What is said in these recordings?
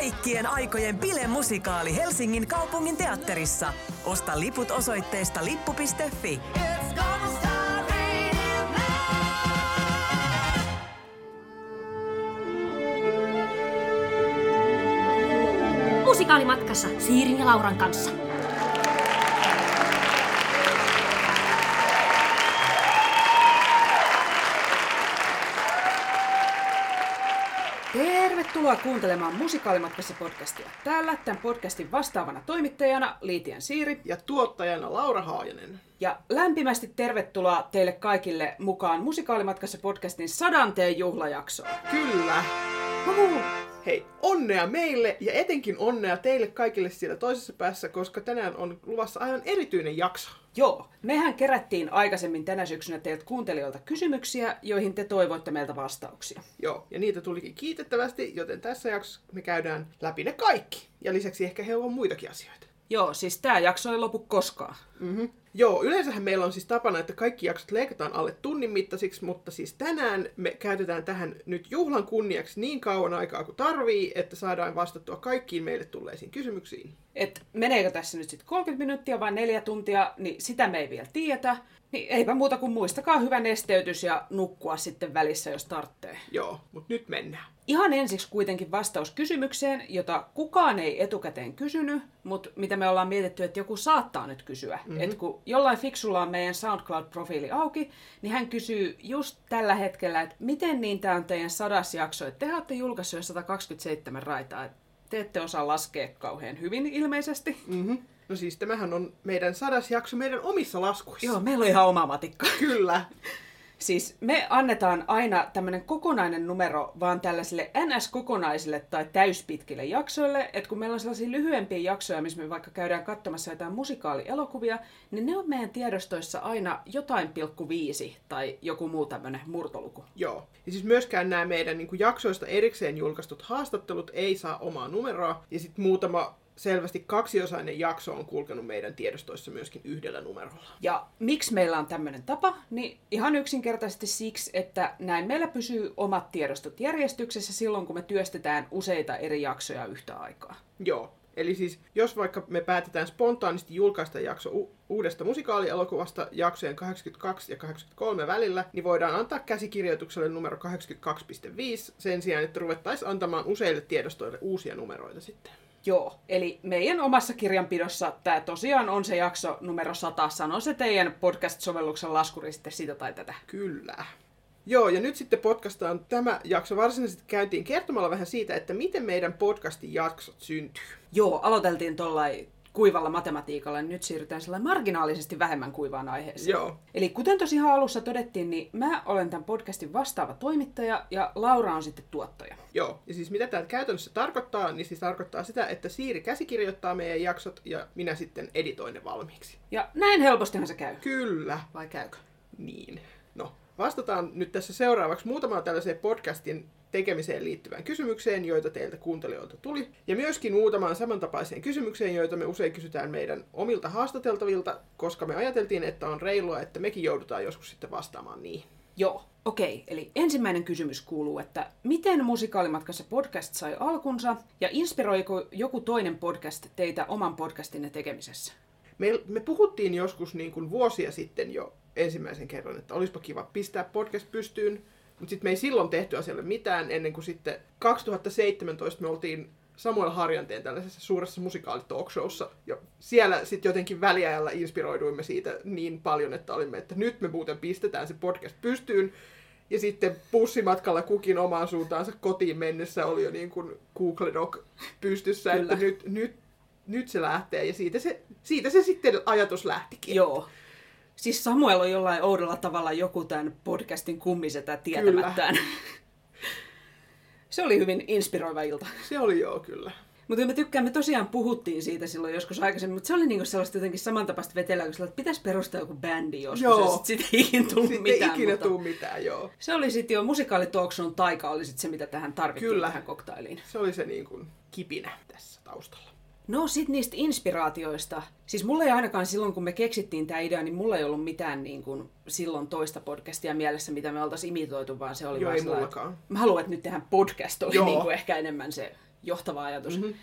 kaikkien aikojen bilemusikaali Helsingin kaupungin teatterissa. Osta liput osoitteesta lippu.fi. Musikaalimatkassa Siirin ja Lauran kanssa. Tervetuloa kuuntelemaan Musikaalimatkassa podcastia. Täällä tämän podcastin vastaavana toimittajana Liitian Siiri. Ja tuottajana Laura Haajanen. Ja lämpimästi tervetuloa teille kaikille mukaan Musikaalimatkassa podcastin sadanteen juhlajaksoon. Kyllä. Huhu. Hei, onnea meille ja etenkin onnea teille kaikille siellä toisessa päässä, koska tänään on luvassa aivan erityinen jakso. Joo, mehän kerättiin aikaisemmin tänä syksynä teiltä kuuntelijoilta kysymyksiä, joihin te toivoitte meiltä vastauksia. Joo, ja niitä tulikin kiitettävästi, joten tässä jaksossa me käydään läpi ne kaikki. Ja lisäksi ehkä hieman muitakin asioita. Joo, siis tämä jakso ei lopu koskaan. Mm-hmm. Joo, yleensähän meillä on siis tapana, että kaikki jaksot leikataan alle tunnin mittaisiksi, mutta siis tänään me käytetään tähän nyt juhlan kunniaksi niin kauan aikaa kuin tarvii, että saadaan vastattua kaikkiin meille tulleisiin kysymyksiin. Et meneekö tässä nyt sitten 30 minuuttia vai neljä tuntia, niin sitä me ei vielä tiedetä. Niin eipä muuta kuin muistakaa hyvä nesteytys ja nukkua sitten välissä, jos tarvitsee. Joo, mutta nyt mennään. Ihan ensiksi kuitenkin vastaus kysymykseen, jota kukaan ei etukäteen kysynyt, mutta mitä me ollaan mietitty, että joku saattaa nyt kysyä. Mm-hmm. Että kun jollain fiksulla on meidän SoundCloud-profiili auki, niin hän kysyy just tällä hetkellä, että miten niin tämä on teidän sadas jakso, että te olette julkaissut jo 127 raitaa. Te ette osaa laskea kauhean hyvin ilmeisesti. Mm-hmm. No siis tämähän on meidän sadas jakso meidän omissa laskuissa. Joo, meillä on ihan oma matikka. Kyllä. Siis me annetaan aina tämmöinen kokonainen numero vaan tällaisille NS-kokonaisille tai täyspitkille jaksoille, että kun meillä on sellaisia lyhyempiä jaksoja, missä me vaikka käydään katsomassa jotain musikaalielokuvia, niin ne on meidän tiedostoissa aina jotain pilkku viisi tai joku muu tämmöinen murtoluku. Joo. Ja siis myöskään nämä meidän niin jaksoista erikseen julkaistut haastattelut ei saa omaa numeroa. Ja sitten muutama selvästi kaksiosainen jakso on kulkenut meidän tiedostoissa myöskin yhdellä numerolla. Ja miksi meillä on tämmöinen tapa? Niin ihan yksinkertaisesti siksi, että näin meillä pysyy omat tiedostot järjestyksessä silloin, kun me työstetään useita eri jaksoja yhtä aikaa. Joo. Eli siis jos vaikka me päätetään spontaanisti julkaista jakso u- uudesta musikaalielokuvasta jaksojen 82 ja 83 välillä, niin voidaan antaa käsikirjoitukselle numero 82.5 sen sijaan, että ruvettaisiin antamaan useille tiedostoille uusia numeroita sitten. Joo, eli meidän omassa kirjanpidossa tämä tosiaan on se jakso numero 100. Sano se teidän podcast-sovelluksen laskuri sitten sitä tai tätä. Kyllä. Joo, ja nyt sitten podcastaan tämä jakso varsinaisesti käyntiin kertomalla vähän siitä, että miten meidän podcastin jaksot syntyy. Joo, aloiteltiin tuollain kuivalla matematiikalla, niin nyt siirrytään sellainen marginaalisesti vähemmän kuivaan aiheeseen. Joo. Eli kuten tosi ihan alussa todettiin, niin mä olen tämän podcastin vastaava toimittaja ja Laura on sitten tuottaja. Joo, ja siis mitä tämä käytännössä tarkoittaa, niin siis tarkoittaa sitä, että Siiri käsikirjoittaa meidän jaksot ja minä sitten editoin ne valmiiksi. Ja näin helpostihan se käy. Kyllä. Vai käykö? Niin. No, vastataan nyt tässä seuraavaksi muutamaan tällaiseen podcastin tekemiseen liittyvään kysymykseen, joita teiltä kuuntelijoilta tuli. Ja myöskin muutamaan samantapaiseen kysymykseen, joita me usein kysytään meidän omilta haastateltavilta, koska me ajateltiin, että on reilua, että mekin joudutaan joskus sitten vastaamaan niihin. Joo, okei. Eli ensimmäinen kysymys kuuluu, että miten musikaalimatkassa podcast sai alkunsa ja inspiroiko joku toinen podcast teitä oman podcastinne tekemisessä? Me, me puhuttiin joskus niin kuin vuosia sitten jo ensimmäisen kerran, että olisipa kiva pistää podcast pystyyn, mutta sitten me ei silloin tehty asialle mitään ennen kuin sitten 2017 me oltiin Samuel Harjanteen tällaisessa suuressa musikaalitalkshowssa. Ja siellä sitten jotenkin väliajalla inspiroiduimme siitä niin paljon, että olimme, että nyt me muuten pistetään se podcast pystyyn. Ja sitten bussimatkalla kukin omaan suuntaansa kotiin mennessä oli jo niin kuin Google Doc pystyssä, Kyllä. että nyt, nyt, nyt se lähtee. Ja siitä se, siitä se sitten ajatus lähtikin. Joo. Siis Samuel on jollain oudolla tavalla joku tämän podcastin kummisetä tietämättään. Se oli hyvin inspiroiva ilta. Se oli joo kyllä. Mutta me tykkään, me tosiaan puhuttiin siitä silloin joskus aikaisemmin, mutta se oli niinku sellaista jotenkin samantapaista vetelyä, kun sillä, että pitäisi perustaa joku bändi joskus, Joo. ja sitten sit ei ikinä tullut Sitten mitään. ei ikinä mutta... tuu mitään, joo. Se oli sitten jo musikaalitalkshown taika oli sit se, mitä tähän tarvittiin Kyllä. tähän koktailiin. Se oli se niin kuin kipinä tässä taustalla. No sit niistä inspiraatioista. Siis mulla ei ainakaan silloin, kun me keksittiin tämä idea, niin mulla ei ollut mitään niin kuin, silloin toista podcastia mielessä, mitä me oltaisiin imitoitu, vaan se oli Joo, ei sellainen, mullakaan. että Mä haluan, että nyt tehdään podcast, oli Joo. niin kuin ehkä enemmän se johtava ajatus. Mm-hmm.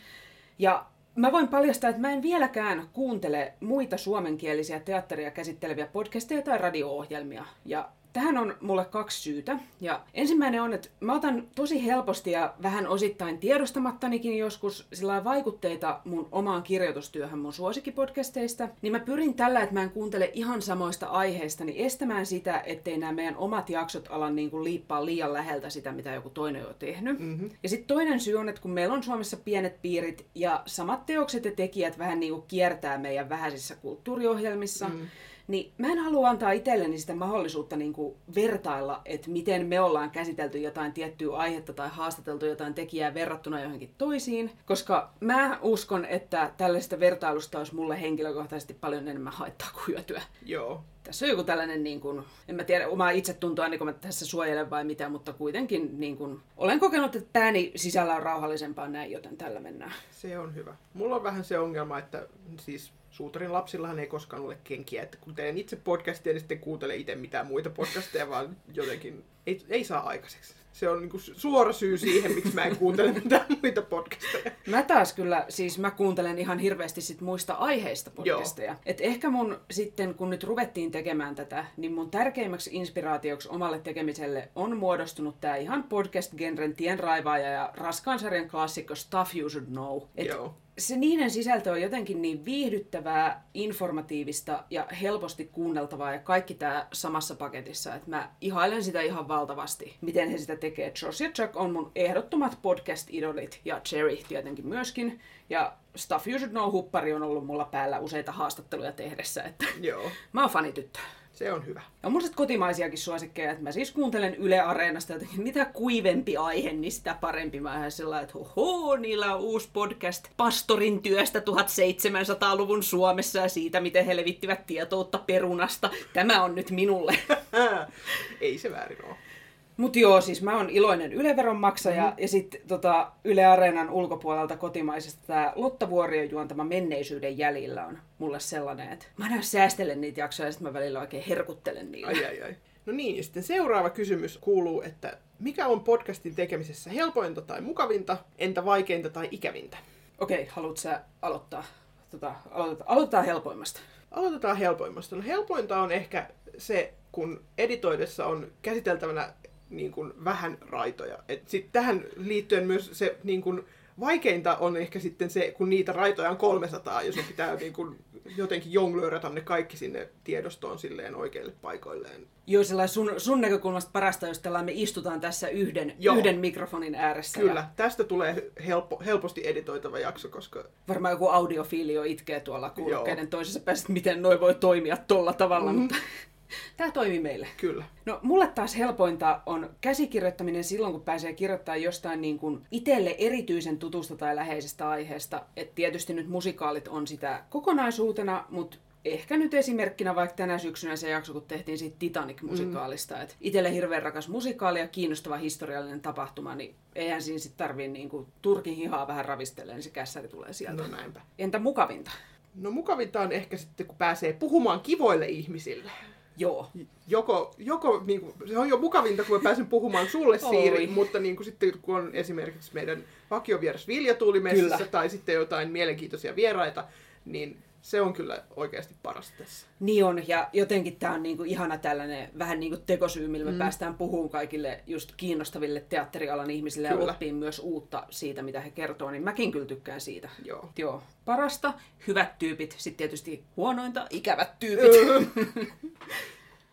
Ja mä voin paljastaa, että mä en vieläkään kuuntele muita suomenkielisiä teatteria käsitteleviä podcasteja tai radio-ohjelmia. Ja Tähän on mulle kaksi syytä. Ja ensimmäinen on, että mä otan tosi helposti ja vähän osittain tiedostamattanikin joskus sillä vaikutteita mun omaan kirjoitustyöhön mun suosikkipodcasteista. Niin mä pyrin tällä, että mä en kuuntele ihan samoista aiheista, niin estämään sitä, ettei nämä meidän omat jaksot ala niin kuin liippaa liian läheltä sitä, mitä joku toinen on tehnyt. Mm-hmm. Ja sitten toinen syy on, että kun meillä on Suomessa pienet piirit ja samat teokset ja tekijät vähän niin kuin kiertää meidän vähäisissä kulttuuriohjelmissa, mm niin mä en halua antaa itselleni sitä mahdollisuutta niin kuin vertailla, että miten me ollaan käsitelty jotain tiettyä aihetta tai haastateltu jotain tekijää verrattuna johonkin toisiin, koska mä uskon, että tällaista vertailusta olisi mulle henkilökohtaisesti paljon enemmän haittaa kuin hyötyä. Joo. Tässä on joku tällainen, niin kuin, en mä tiedä omaa itsetuntoa, niin kuin mä tässä suojelen vai mitä, mutta kuitenkin niin kuin, olen kokenut, että pääni sisällä on rauhallisempaa näin, joten tällä mennään. Se on hyvä. Mulla on vähän se ongelma, että siis suutarin lapsillahan ei koskaan ole kenkiä, että kun teen itse podcastia, niin sitten kuuntele itse mitään muita podcasteja, vaan jotenkin ei, ei saa aikaiseksi. Se on niinku suora syy siihen, miksi mä en kuuntele mitään muita podcasteja. Mä taas kyllä, siis mä kuuntelen ihan hirveästi sit muista aiheista podcasteja. Et ehkä mun sitten, kun nyt ruvettiin tekemään tätä, niin mun tärkeimmäksi inspiraatioksi omalle tekemiselle on muodostunut tää ihan podcast-genren tienraivaaja ja raskaan sarjan klassikko Stuff You Should Know. Et Joo se niiden sisältö on jotenkin niin viihdyttävää, informatiivista ja helposti kuunneltavaa ja kaikki tämä samassa paketissa, että mä ihailen sitä ihan valtavasti, miten he sitä tekee. Josh ja Chuck on mun ehdottomat podcast-idolit ja Cherry tietenkin myöskin. Ja Stuff You Should Know-huppari on ollut mulla päällä useita haastatteluja tehdessä, että Joo. mä oon fanityttö. Se on hyvä. Ja on musta kotimaisiakin suosikkeja, että mä siis kuuntelen Yle Areenasta jotenkin, mitä kuivempi aihe, niin sitä parempi. Mä ihan sellainen, että hoho, niillä on uusi podcast pastorin työstä 1700-luvun Suomessa ja siitä, miten he levittivät tietoutta perunasta. Tämä on nyt minulle. Ei se väärin ole. Mutta joo, siis mä oon iloinen Yle-veron maksaja mm-hmm. ja sitten tota, Yle Areenan ulkopuolelta kotimaisesta tämä Lotta Vuorion juontama Menneisyyden jäljillä on mulle sellainen, että mä aina säästelen niitä jaksoja ja sitten mä välillä oikein herkuttelen niitä. Ai ai ai. No niin, ja sitten seuraava kysymys kuuluu, että mikä on podcastin tekemisessä helpointa tai mukavinta, entä vaikeinta tai ikävintä? Okei, okay, haluatko sä aloittaa? Tota, aloitetaan, aloitetaan helpoimmasta. Aloitetaan helpoimmasta. No helpointa on ehkä se, kun editoidessa on käsiteltävänä niin kuin vähän raitoja. Et sit tähän liittyen myös se niin kuin, vaikeinta on ehkä sitten se, kun niitä raitoja on 300, jos pitää niin kuin, jotenkin jonglöörätä ne kaikki sinne tiedostoon silleen oikeille paikoilleen. Joo, sellainen sun, sun näkökulmasta parasta, jos me istutaan tässä yhden, yhden mikrofonin ääressä. Kyllä, ja... tästä tulee helppo, helposti editoitava jakso, koska... Varmaan joku audiofiili jo itkee tuolla kuulokkeiden toisessa päässä, miten noi voi toimia tolla tavalla, mm-hmm. mutta Tämä toimii meille. Kyllä. No mulle taas helpointa on käsikirjoittaminen silloin, kun pääsee kirjoittamaan jostain niin kuin itselle erityisen tutusta tai läheisestä aiheesta. Et tietysti nyt musikaalit on sitä kokonaisuutena, mutta ehkä nyt esimerkkinä vaikka tänä syksynä se jakso, kun tehtiin siitä Titanic-musikaalista. Mm. itselle hirveän rakas musikaali ja kiinnostava historiallinen tapahtuma, niin eihän siinä sitten tarvii niinku turkin hihaa vähän ravistella, niin se kässäri tulee sieltä. No näinpä. Entä mukavinta? No mukavinta on ehkä sitten, kun pääsee puhumaan kivoille ihmisille. Joo. Joko, joko niin kuin, se on jo mukavinta, kun mä pääsen puhumaan sulle, Siiri, mutta niin kuin, sitten kun on esimerkiksi meidän vakiovieras Vilja Tuulimessissä tai sitten jotain mielenkiintoisia vieraita, niin se on kyllä oikeasti parasta tässä. Niin on, ja jotenkin tämä on niinku ihana tällainen vähän niin kuin tekosyy, millä me mm. päästään puhumaan kaikille just kiinnostaville teatterialan ihmisille kyllä. ja oppii myös uutta siitä, mitä he kertoo, niin mäkin kyllä tykkään siitä. Joo. Joo. Parasta, hyvät tyypit, sitten tietysti huonointa, ikävät tyypit.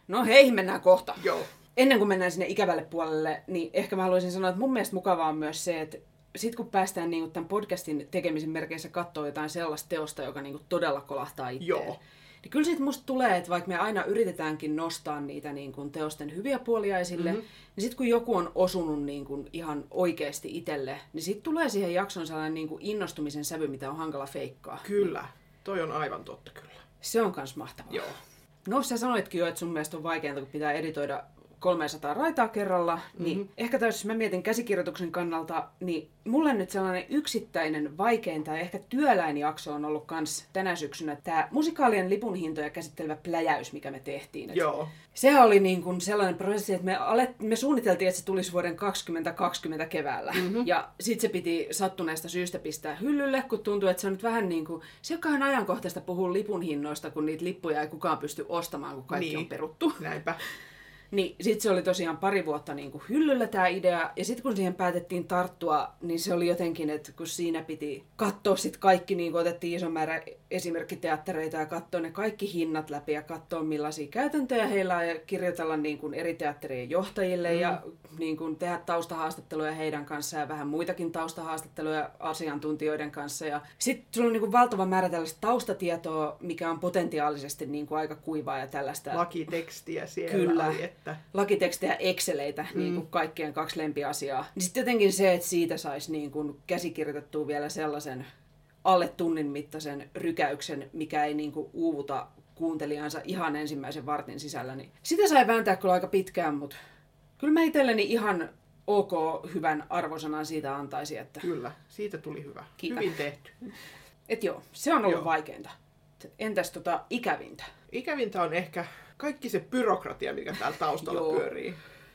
no hei, mennään kohta. Joo. Ennen kuin mennään sinne ikävälle puolelle, niin ehkä mä haluaisin sanoa, että mun mielestä mukavaa on myös se, että sitten kun päästään niinku tämän podcastin tekemisen merkeissä katsoa jotain sellaista teosta, joka niinku todella kolahtaa itseään, Joo. niin kyllä siitä musta tulee, että vaikka me aina yritetäänkin nostaa niitä niinku teosten hyviä puolia esille, mm-hmm. niin sitten kun joku on osunut niinku ihan oikeasti itselle, niin sitten tulee siihen jakson sellainen niinku innostumisen sävy, mitä on hankala feikkaa. Kyllä, toi on aivan totta kyllä. Se on kans mahtavaa. Joo. No sä sanoitkin jo, että sun mielestä on vaikeinta, kun pitää editoida 300 raitaa kerralla, niin mm-hmm. ehkä tässä jos mä mietin käsikirjoituksen kannalta, niin mulle nyt sellainen yksittäinen vaikein tai ehkä työläin jakso on ollut kans tänä syksynä tämä musikaalien lipun hintoja käsittelevä pläjäys, mikä me tehtiin. Et Joo. Sehän oli niin kuin sellainen prosessi, että me, alet, me suunniteltiin, että se tulisi vuoden 2020 keväällä. Mm-hmm. Ja sitten se piti sattuneesta syystä pistää hyllylle, kun tuntui, että se on nyt vähän niin kuin... Se on ajankohtaista puhua lipun hinnoista, kun niitä lippuja ei kukaan pysty ostamaan, kun kaikki Niin. on peruttu. Näinpä. Niin sitten se oli tosiaan pari vuotta niin kuin hyllyllä tämä idea. Ja sitten kun siihen päätettiin tarttua, niin se oli jotenkin, että kun siinä piti katsoa sitten kaikki, niin kuin otettiin iso määrä esimerkkiteattereita ja katsoa ne kaikki hinnat läpi ja katsoa millaisia käytäntöjä heillä on ja kirjoitella niin kuin eri teatterien johtajille mm. ja niin kuin tehdä taustahaastatteluja heidän kanssaan ja vähän muitakin taustahaastatteluja asiantuntijoiden kanssa. Ja sitten sulla on niin kuin valtava määrä tällaista taustatietoa, mikä on potentiaalisesti niin kuin aika kuivaa ja tällaista Lakitekstiä siellä Kyllä. oli, että lakitekstejä Exceleitä, mm. niin kuin kaikkien kaksi lempiasiaa. Niin sitten jotenkin se, että siitä saisi niin kuin käsikirjoitettua vielä sellaisen alle tunnin mittaisen rykäyksen, mikä ei niin kuin uuvuta kuuntelijansa ihan ensimmäisen vartin sisällä. Niin sitä sai vääntää kyllä aika pitkään, mutta kyllä mä itselleni ihan ok hyvän arvosanan siitä antaisi, että kyllä, siitä tuli hyvä. Kiitän. Hyvin tehty. et joo, se on ollut joo. vaikeinta. Entäs tota ikävintä? Ikävintä on ehkä kaikki se byrokratia, mikä täällä taustalla Joo. pyörii.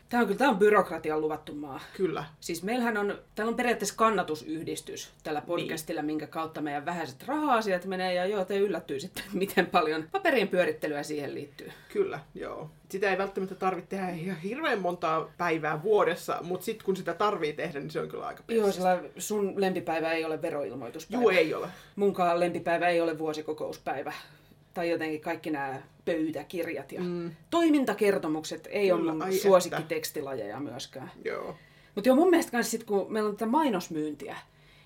Tämä on kyllä tää on byrokratian luvattu maa. Kyllä. Siis meillähän on, täällä on periaatteessa kannatusyhdistys tällä podcastilla, niin. minkä kautta meidän vähäiset raha-asiat menee, ja joo, te yllättyisitte, miten paljon paperien pyörittelyä siihen liittyy. Kyllä, joo. Sitä ei välttämättä tarvitse tehdä ihan hirveän montaa päivää vuodessa, mutta sitten kun sitä tarvii tehdä, niin se on kyllä aika Joo, pesä. sillä sun lempipäivä ei ole veroilmoituspäivä. Juu, ei ole. Munkaan lempipäivä ei ole vuosikokouspäivä. Tai jotenkin kaikki nämä pöytäkirjat ja mm. toimintakertomukset ei Kyllä, ole mun suosikkitekstilajeja myöskään. Joo. Mutta joo, mun mielestä kans sit, kun meillä on tätä mainosmyyntiä,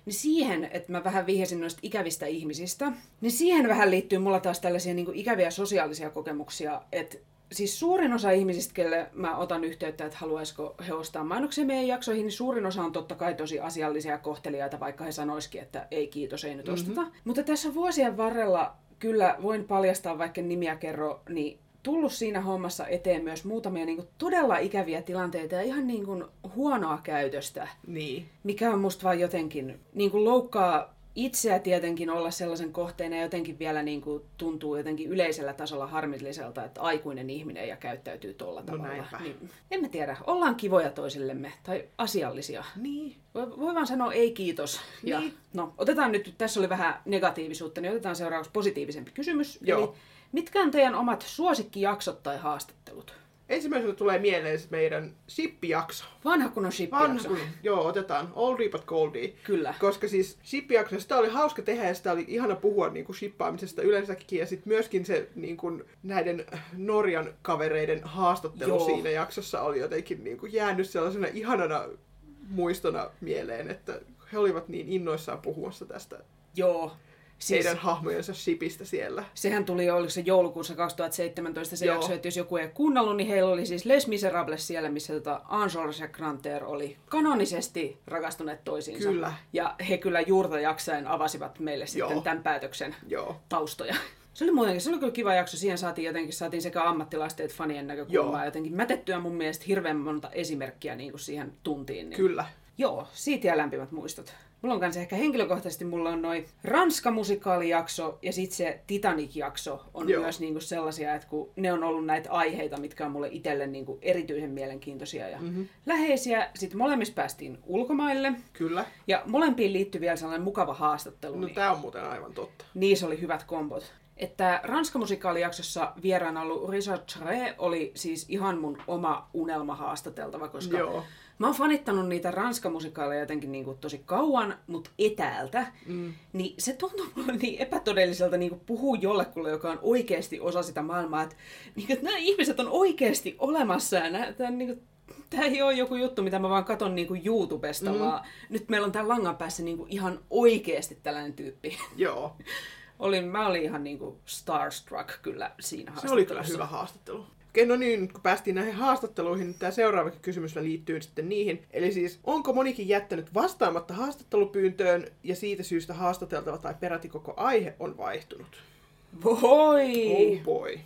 niin siihen, että mä vähän vihjasin noista ikävistä ihmisistä, niin siihen vähän liittyy mulla taas tällaisia niin ikäviä sosiaalisia kokemuksia, että siis suurin osa ihmisistä, kelle mä otan yhteyttä, että haluaisiko he ostaa mainoksia meidän jaksoihin, niin suurin osa on totta kai tosi asiallisia ja kohteliaita, vaikka he sanoisikin, että ei kiitos, ei nyt Mhm. osteta. Mutta tässä vuosien varrella kyllä voin paljastaa, vaikka nimiä kerro, niin tullut siinä hommassa eteen myös muutamia niin kuin, todella ikäviä tilanteita ja ihan niin kuin, huonoa käytöstä, Niin. mikä on musta vaan jotenkin niin kuin, loukkaa itseä tietenkin olla sellaisen kohteena ja jotenkin vielä niin kuin, tuntuu jotenkin yleisellä tasolla harmilliselta, että aikuinen ihminen ja käyttäytyy tolla No tavalla. näinpä. Niin, en mä tiedä, ollaan kivoja toisillemme tai asiallisia. Niin. Voi, voi vaan sanoa ei kiitos. Ja, Niin. no, otetaan nyt, tässä oli vähän negatiivisuutta, niin otetaan seuraavaksi positiivisempi kysymys. Joo. Eli mitkä on teidän omat suosikkijaksot tai haastattelut? Ensimmäisenä tulee mieleen se meidän shippijakso. Vanha kun on ship Vanha, kun, joo, otetaan Oldie but Goldie. Kyllä. Koska siis shippijakso, sitä oli hauska tehdä ja sitä oli ihana puhua niin kuin shippaamisesta yleensäkin. Ja sitten myöskin se niin kuin, näiden Norjan kavereiden haastattelu Joo. siinä jaksossa oli jotenkin niin kuin, jäänyt sellaisena ihanana muistona mieleen, että he olivat niin innoissaan puhumassa tästä Joo. Siis, heidän hahmojensa shipistä siellä. sehän tuli, oliko se joulukuussa 2017 se Joo. jakso, että jos joku ei kuunnellut, niin heillä oli siis Les Miserables siellä, missä tota Angelos ja Granter oli kanonisesti rakastuneet toisiinsa. Kyllä. Ja he kyllä juurta jaksain avasivat meille sitten Joo. tämän päätöksen Joo. taustoja. Se oli muutenkin, se oli kyllä kiva jakso. Siihen saatiin jotenkin saatiin sekä ammattilaisten että fanien näkökulmaa Joo. jotenkin mätettyä mun mielestä hirveän monta esimerkkiä niin kuin siihen tuntiin. Niin. Kyllä. Joo, siitä jää lämpimät muistot. Mulla on kanssa ehkä henkilökohtaisesti mulla on noin Ranska-musikaalijakso ja sitten se Titanic-jakso on Joo. Myös niinku sellaisia, että kun ne on ollut näitä aiheita, mitkä on mulle itselle niinku erityisen mielenkiintoisia ja mm-hmm. läheisiä. Sitten molemmissa päästiin ulkomaille Kyllä. ja molempiin liittyy vielä sellainen mukava haastattelu. No niin tää on muuten aivan totta. niissä oli hyvät kombot. Että Ranska-musikaalijaksossa vieraana ollut Richard Charé oli siis ihan mun oma unelma haastateltava, koska Joo. Mä oon fanittanut niitä ranskamusikaaleja jotenkin niin kuin tosi kauan, mutta etäältä. Mm. Niin se tuntuu mulle niin epätodelliselta niin kuin puhua jollekulle, joka on oikeasti osa sitä maailmaa, että, niin kuin, että nämä ihmiset on oikeasti olemassa ja nämä, tämä, niin kuin, tämä ei ole joku juttu, mitä mä vaan katon niin kuin YouTubesta, mm. vaan nyt meillä on tämän langan päässä niin kuin ihan oikeasti tällainen tyyppi. Joo. Olin, mä olin ihan niin kuin starstruck kyllä siinä Se oli kyllä hyvä haastattelu. Okei, no niin, nyt kun päästiin näihin haastatteluihin, niin tämä seuraava kysymys liittyy sitten niihin. Eli siis, onko monikin jättänyt vastaamatta haastattelupyyntöön ja siitä syystä haastateltava tai peräti koko aihe on vaihtunut? Voi! Oh boy.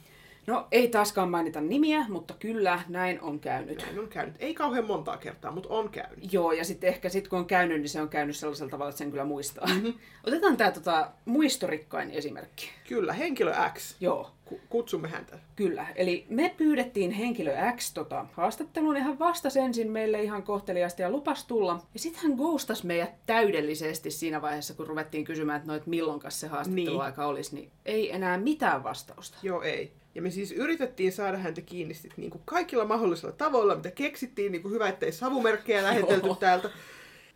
No ei taaskaan mainita nimiä, mutta kyllä näin on käynyt. Näin on käynyt. Ei kauhean montaa kertaa, mutta on käynyt. Joo, ja sitten ehkä sit kun on käynyt, niin se on käynyt sellaisella tavalla, että sen kyllä muistaa. Mm-hmm. Otetaan tämä tota, muistorikkain esimerkki. Kyllä, henkilö X. Joo, Ku- Kutsumme häntä. kyllä. Eli me pyydettiin henkilö X tota, haastatteluun ja hän vastasi ensin meille ihan kohteliaasti ja lupas tulla. Ja sitten hän ghostasi meidät täydellisesti siinä vaiheessa, kun ruvettiin kysymään, että, no, että milloinkas se haastatteluaika niin. olisi, niin ei enää mitään vastausta. Joo, ei. Ja me siis yritettiin saada häntä kiinni sit niinku kaikilla mahdollisilla tavoilla, mitä keksittiin. Niinku hyvä, ettei savumerkkejä lähetelty täältä.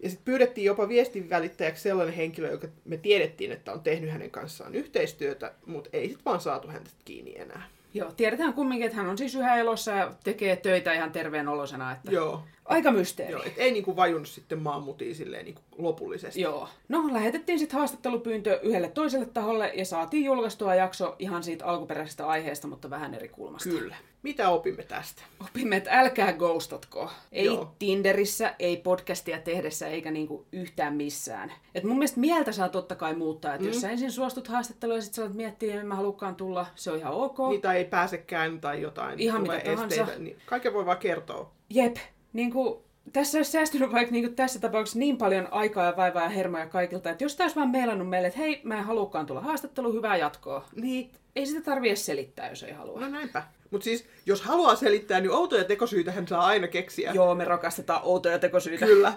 Ja sitten pyydettiin jopa viestin välittäjäksi sellainen henkilö, joka me tiedettiin, että on tehnyt hänen kanssaan yhteistyötä, mutta ei sitten vaan saatu häntä kiinni enää. Joo, tiedetään kumminkin, että hän on siis yhä elossa ja tekee töitä ihan terveen olosena. Että... Joo. Aika mysteeri. Joo, et ei niinku vajunut sitten maanmutiin silleen niinku lopullisesti. Joo. No, lähetettiin sitten haastattelupyyntö yhdelle toiselle taholle ja saatiin julkaistua jakso ihan siitä alkuperäisestä aiheesta, mutta vähän eri kulmasta. Kyllä. Mitä opimme tästä? Opimme, että älkää ghostatko. Ei Joo. Tinderissä, ei podcastia tehdessä eikä niinku yhtään missään. Et mun mielestä mieltä saa totta kai muuttaa. Että mm. jos sä ensin suostut haastatteluun ja sit sä miettiä, että mä halukaan tulla, se on ihan ok. Niitä ei pääsekään tai jotain. Ihan mitä tahansa. esteitä, Niin kaiken voi vaan kertoa. Jep. Niinku, tässä olisi säästynyt vaikka niinku tässä tapauksessa niin paljon aikaa ja vaivaa ja hermoja kaikilta, että jos taas vaan meilannut meille, että hei, mä en halukaan tulla haastatteluun, hyvää jatkoa. Niin, Ei sitä tarvitse selittää, jos ei halua. no näinpä. Mutta siis, jos haluaa selittää, niin outoja tekosyitä hän saa aina keksiä. Joo, me rakastetaan outoja tekosyitä. Kyllä.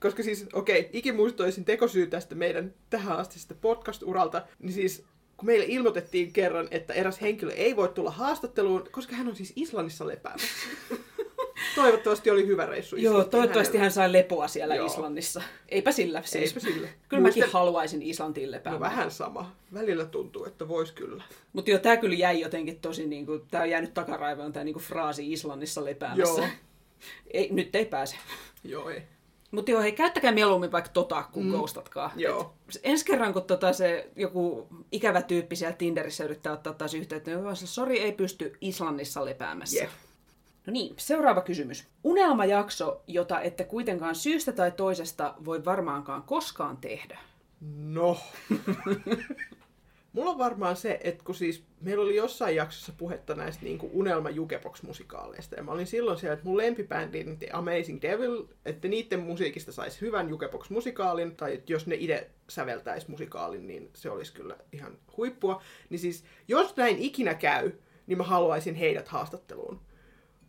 Koska siis, okei, okay, ikimuistoisin tekosyy tästä meidän tähän asti podcast-uralta, niin siis kun meille ilmoitettiin kerran, että eräs henkilö ei voi tulla haastatteluun, koska hän on siis Islannissa lepäämässä. Toivottavasti oli hyvä reissu Joo, toivottavasti hänelle. hän sai lepoa siellä Joo. Islannissa. Eipä sillä siis. Eipä sillä. Kyllä mäkin Muistel- haluaisin Islantiin No lepäämään. vähän sama. Välillä tuntuu, että vois kyllä. Mutta joo, tää kyllä jäi jotenkin tosi niinku, tää on jäänyt takaraivoon tää niinku fraasi Islannissa lepäämässä. Joo. Ei, nyt ei pääse. Joo, ei. Mutta joo, hei, käyttäkää mieluummin vaikka tota, kun mm. ghostatkaa. Joo. Et ensi kerran, kun tota se joku ikävä tyyppi siellä Tinderissä yrittää ottaa taas yhteyttä, niin sori, ei pysty Islannissa lepäämässä. Jep. No niin, seuraava kysymys. Unelmajakso, jota ette kuitenkaan syystä tai toisesta voi varmaankaan koskaan tehdä. No. Mulla on varmaan se, että kun siis meillä oli jossain jaksossa puhetta näistä niin unelma jukebox-musikaaleista, ja mä olin silloin siellä, että mun lempibändi, niin The Amazing Devil, että niiden musiikista saisi hyvän jukebox-musikaalin, tai että jos ne itse säveltäisi musikaalin, niin se olisi kyllä ihan huippua. Niin siis, jos näin ikinä käy, niin mä haluaisin heidät haastatteluun.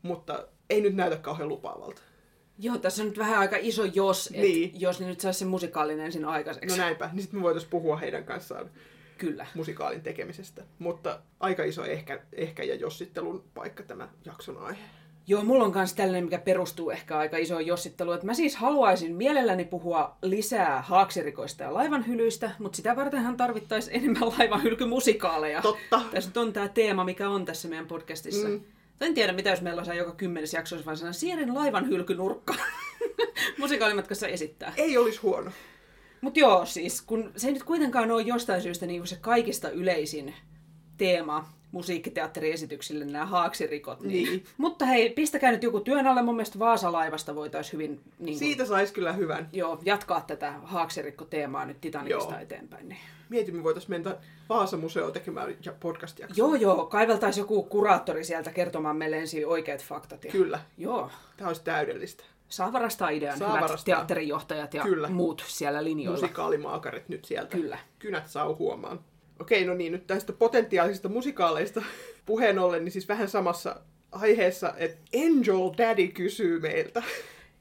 Mutta ei nyt näytä kauhean lupaavalta. Joo, tässä on nyt vähän aika iso jos, että Niin. jos ne nyt saisi sen musikaalinen ensin aikaiseksi. No näinpä, niin sitten me voitaisiin puhua heidän kanssaan Kyllä. musikaalin tekemisestä. Mutta aika iso ehkä, ehkä ja jossittelun paikka tämä jakson aihe. Joo, mulla on myös tällainen, mikä perustuu ehkä aika isoon jossitteluun. Että mä siis haluaisin mielelläni puhua lisää haaksirikoista ja laivanhylyistä, mutta sitä vartenhan tarvittaisiin enemmän laivanhylkymusikaaleja. Totta. Tässä nyt on tämä teema, mikä on tässä meidän podcastissa. Mm. En tiedä, mitä jos meillä on joka kymmenes jakso, olisi vaan sellainen Sierin laivanhylkynurkka musikaalimatkassa esittää. Ei olisi huono. Mutta joo, siis kun se ei nyt kuitenkaan ole jostain syystä niin se kaikista yleisin teema musiikkiteatteriesityksille nämä haaksirikot. Niin. Niin. Mutta hei, pistäkää nyt joku työn alle. Mun mielestä Vaasalaivasta voitaisiin hyvin niin kuin, Siitä saisi kyllä hyvän. joo, jatkaa tätä haaksirikko-teemaa nyt Titanicista Joo. eteenpäin. Niin. Mietimme, voitaisiin mennä Vaasa-museoon tekemään podcast Joo, joo, kaiveltaisiin joku kuraattori sieltä kertomaan meille ensin oikeat faktat. Ja... Kyllä. Joo, Tämä olisi täydellistä. saa varastaa idean, Saa hyvät varastaa. teatterijohtajat ja Kyllä. muut siellä linjoilla. Musikaalimaakarit nyt sieltä. Kyllä. Kynät saa huomaan. Okei, no niin, nyt tästä potentiaalisista musikaaleista puheen ollen, niin siis vähän samassa aiheessa, että Angel Daddy kysyy meiltä.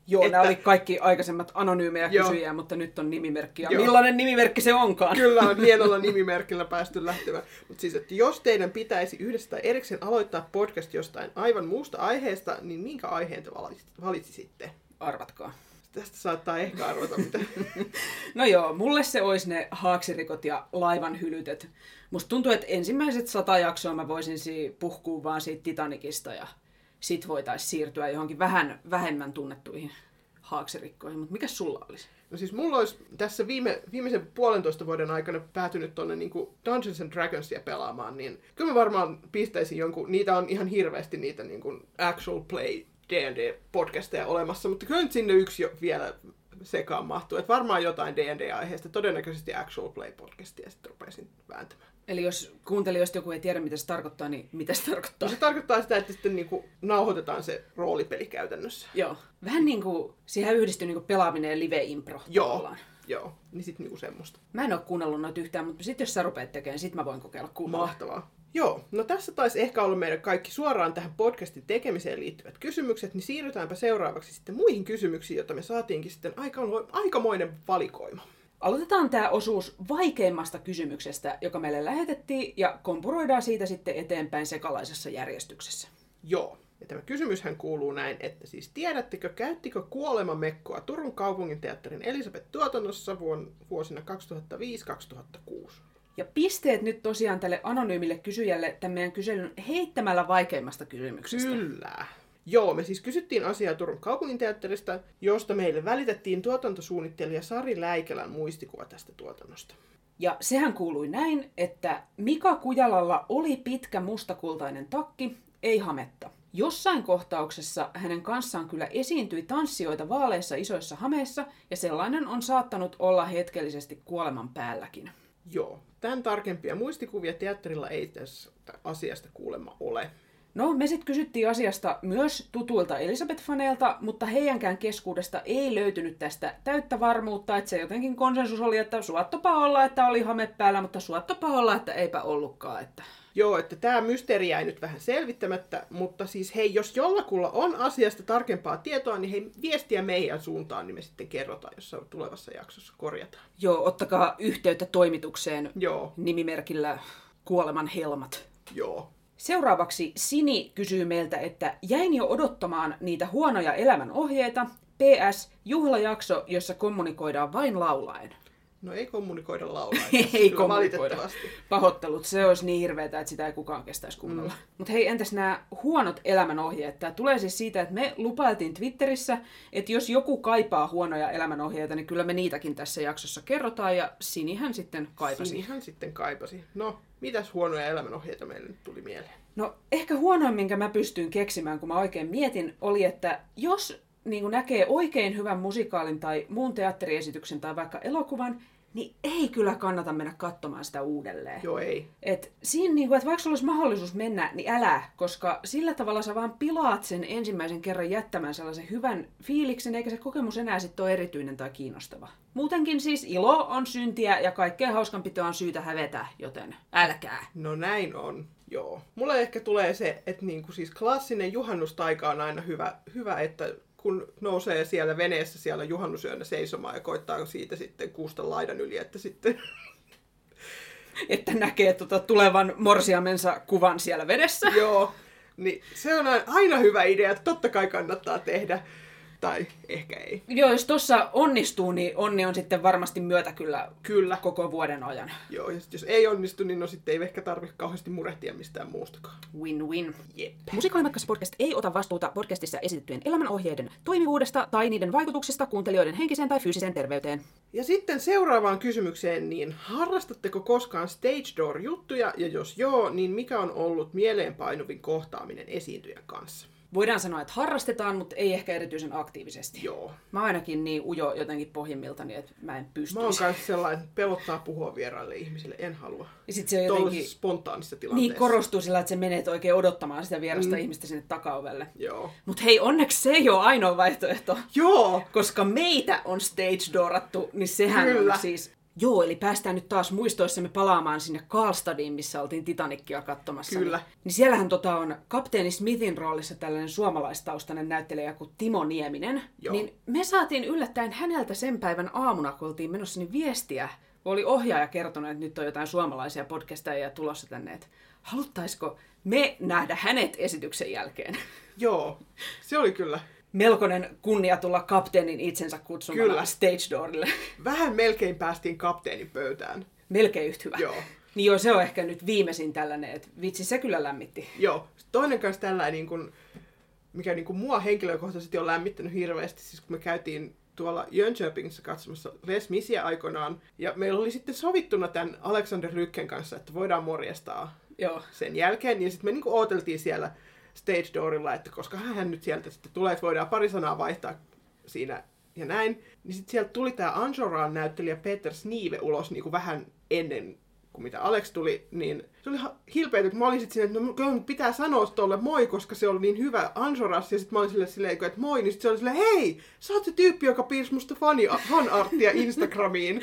Joo, Että- nämä oli kaikki aikaisemmat anonyymejä Joo. kysyjiä, mutta nyt on nimimerkki. Ja Joo. millainen nimimerkki se onkaan? Kyllä on hienolla nimimerkillä päästy lähtemään. Mutta siis, että jos teidän pitäisi yhdessä tai erikseen aloittaa podcast jostain aivan muusta aiheesta, niin minkä aiheen te valitsi- valitsisitte? Arvatkaa. Tästä saattaa ehkä arvata, mitä... No joo, mulle se olisi ne haaksirikot ja laivan hylytet. Musta tuntuu, että ensimmäiset sata jaksoa mä voisin si- puhkua vaan siitä Titanicista ja sit voitaisiin siirtyä johonkin vähän vähemmän tunnettuihin haaksirikkoihin. Mutta mikä sulla olisi? No siis mulla olisi tässä viime, viimeisen puolentoista vuoden aikana päätynyt tonne niinku Dungeons and Dragonsia pelaamaan, niin kyllä mä varmaan pistäisin jonkun, niitä on ihan hirveästi niitä niinku actual play D&D-podcasteja olemassa, mutta kyllä nyt sinne yksi jo vielä sekaan mahtuu. Että varmaan jotain D&D-aiheesta, todennäköisesti actual play-podcastia sitten rupeaisin vääntämään. Eli jos kuuntelijoista joku ei tiedä, mitä se tarkoittaa, niin mitä se tarkoittaa? No se tarkoittaa sitä, että sitten niinku nauhoitetaan se roolipeli käytännössä. Joo. Vähän niin kuin, siihen yhdistyy niin kuin pelaaminen ja live-impro. Joo. tavallaan. Joo, niin sitten niinku semmoista. Mä en ole kuunnellut noita yhtään, mutta sitten jos sä rupeat tekemään, sit mä voin kokeilla kuunnella. Mahtavaa. Joo, no tässä taisi ehkä olla meidän kaikki suoraan tähän podcastin tekemiseen liittyvät kysymykset, niin siirrytäänpä seuraavaksi sitten muihin kysymyksiin, joita me saatiinkin sitten aika, aikamoinen valikoima. Aloitetaan tämä osuus vaikeimmasta kysymyksestä, joka meille lähetettiin, ja kompuroidaan siitä sitten eteenpäin sekalaisessa järjestyksessä. Joo. Ja tämä kysymyshän kuuluu näin, että siis tiedättekö, käyttikö kuolemamekkoa Turun kaupunginteatterin Elisabeth-tuotannossa vuon, vuosina 2005-2006? Ja pisteet nyt tosiaan tälle anonyymille kysyjälle tämän meidän kyselyn heittämällä vaikeimmasta kysymyksestä. Kyllä. Joo, me siis kysyttiin asiaa Turun kaupunginteatterista, josta meille välitettiin tuotantosuunnittelija Sari Läikälän muistikuva tästä tuotannosta. Ja sehän kuului näin, että Mika Kujalalla oli pitkä mustakultainen takki, ei hametta. Jossain kohtauksessa hänen kanssaan kyllä esiintyi tanssijoita vaaleissa isoissa hameissa, ja sellainen on saattanut olla hetkellisesti kuoleman päälläkin. Joo, tämän tarkempia muistikuvia teatterilla ei tässä asiasta kuulemma ole. No, me sitten kysyttiin asiasta myös tutuilta Elisabeth-faneilta, mutta heidänkään keskuudesta ei löytynyt tästä täyttä varmuutta, että se jotenkin konsensus oli, että suottopa olla, että oli hame päällä, mutta suottopa olla, että eipä ollutkaan. Että... Joo, että tämä mysteeri jäi nyt vähän selvittämättä, mutta siis hei, jos jollakulla on asiasta tarkempaa tietoa, niin hei, viestiä meidän suuntaan, niin me sitten kerrotaan, jos tulevassa jaksossa korjataan. Joo, ottakaa yhteyttä toimitukseen Joo, nimimerkillä Kuoleman helmat. joo. Seuraavaksi Sini kysyy meiltä, että jäin jo odottamaan niitä huonoja elämän ohjeita. PS, juhlajakso, jossa kommunikoidaan vain laulaen. No ei kommunikoida laulaa. ei kommunikoida. Valitettavasti. Pahoittelut, se olisi niin hirveetä, että sitä ei kukaan kestäisi kuunnella. Mm. Mutta hei, entäs nämä huonot elämänohjeet? Tämä tulee siis siitä, että me lupailtiin Twitterissä, että jos joku kaipaa huonoja elämänohjeita, niin kyllä me niitäkin tässä jaksossa kerrotaan, ja Sinihän sitten kaipasi. Sinihän sitten kaipasi. No, mitäs huonoja elämänohjeita meille nyt tuli mieleen? No ehkä huonoin, minkä mä pystyin keksimään, kun mä oikein mietin, oli, että jos niin näkee oikein hyvän musikaalin tai muun teatteriesityksen tai vaikka elokuvan, niin ei kyllä kannata mennä katsomaan sitä uudelleen. Joo, ei. Et siinä, niin kuin, että vaikka olisi mahdollisuus mennä, niin älä, koska sillä tavalla sä vaan pilaat sen ensimmäisen kerran jättämään sellaisen hyvän fiiliksen, eikä se kokemus enää sitten ole erityinen tai kiinnostava. Muutenkin siis ilo on syntiä ja kaikkea hauskanpitoa on syytä hävetä, joten älkää. No näin on, joo. Mulle ehkä tulee se, että niinku siis klassinen juhannustaika on aina hyvä, hyvä että kun nousee siellä veneessä siellä juhannusyönä seisomaan ja koittaa siitä sitten kuusta laidan yli, että sitten Että näkee tota tulevan morsiamensa kuvan siellä vedessä. joo, niin se on aina hyvä idea, että totta kai kannattaa tehdä. Tai ehkä ei. Joo, jos tuossa onnistuu, niin onni on sitten varmasti myötä kyllä, Kyllä. koko vuoden ajan. Joo, ja jos ei onnistu, niin no sitten ei ehkä tarvitse kauheasti murehtia mistään muustakaan. Win-win. Jep. Musikaalimatkassa podcast ei ota vastuuta podcastissa esitettyjen elämänohjeiden toimivuudesta tai niiden vaikutuksesta kuuntelijoiden henkiseen tai fyysiseen terveyteen. Ja sitten seuraavaan kysymykseen, niin harrastatteko koskaan stage door juttuja, ja jos joo, niin mikä on ollut mieleenpainuvin kohtaaminen esiintyjän kanssa? Voidaan sanoa, että harrastetaan, mutta ei ehkä erityisen aktiivisesti. Joo. Mä oon ainakin niin ujo jotenkin pohjimmiltani, että mä en pystyisi. Mä oon kanssa sellainen, että pelottaa puhua vieraille ihmisille, en halua. Ja sit se on jotenkin Tuollaisessa spontaanissa tilanteessa. niin korostuu sillä, että se menet oikein odottamaan sitä vierasta mm. ihmistä sinne takaovelle. Joo. Mutta hei, onneksi se ei ole ainoa vaihtoehto. Joo! Koska meitä on stage doorattu, niin sehän Kyllä. on siis... Joo, eli päästään nyt taas muistoissamme palaamaan sinne Karlstadiin, missä oltiin Titanickia katsomassa. Kyllä. Niin, niin siellähän tota on kapteeni Smithin roolissa tällainen suomalaistaustainen näyttelijä kuin Timo Nieminen. Joo. Niin me saatiin yllättäen häneltä sen päivän aamuna, kun oltiin menossa, niin viestiä. kun Oli ohjaaja kertonut, että nyt on jotain suomalaisia podcasteja tulossa tänne, että haluttaisiko me nähdä hänet esityksen jälkeen. Joo. Se oli kyllä. Melkoinen kunnia tulla kapteenin itsensä kutsumana Kyllä. stage doorille. Vähän melkein päästiin kapteenin pöytään. Melkein yhtä hyvä. Joo. Niin joo, se on ehkä nyt viimeisin tällainen, että vitsi, se kyllä lämmitti. Joo. Toinen kanssa tällainen, niin kuin, mikä niin kuin mua henkilökohtaisesti on lämmittänyt hirveästi, siis kun me käytiin tuolla Jönköpingissa katsomassa Les Misia aikoinaan, ja meillä oli sitten sovittuna tämän Alexander Lykken kanssa, että voidaan morjestaa Joo. sen jälkeen, ja sitten me niin ooteltiin siellä stage doorilla, että koska hän nyt sieltä sitten tulee, että voidaan pari sanaa vaihtaa siinä ja näin. Niin sitten sieltä tuli tämä Anjoraan näyttelijä Peter Snive ulos niin kuin vähän ennen kuin mitä Alex tuli, niin se oli hilpeitä, kun mä olin sitten että no, pitää sanoa tolle moi, koska se oli niin hyvä Ansoras, ja sitten mä olin silleen, silleen että moi, niin sitten se oli silleen, hei, sä oot se tyyppi, joka piirsi musta fani, fanarttia Instagramiin.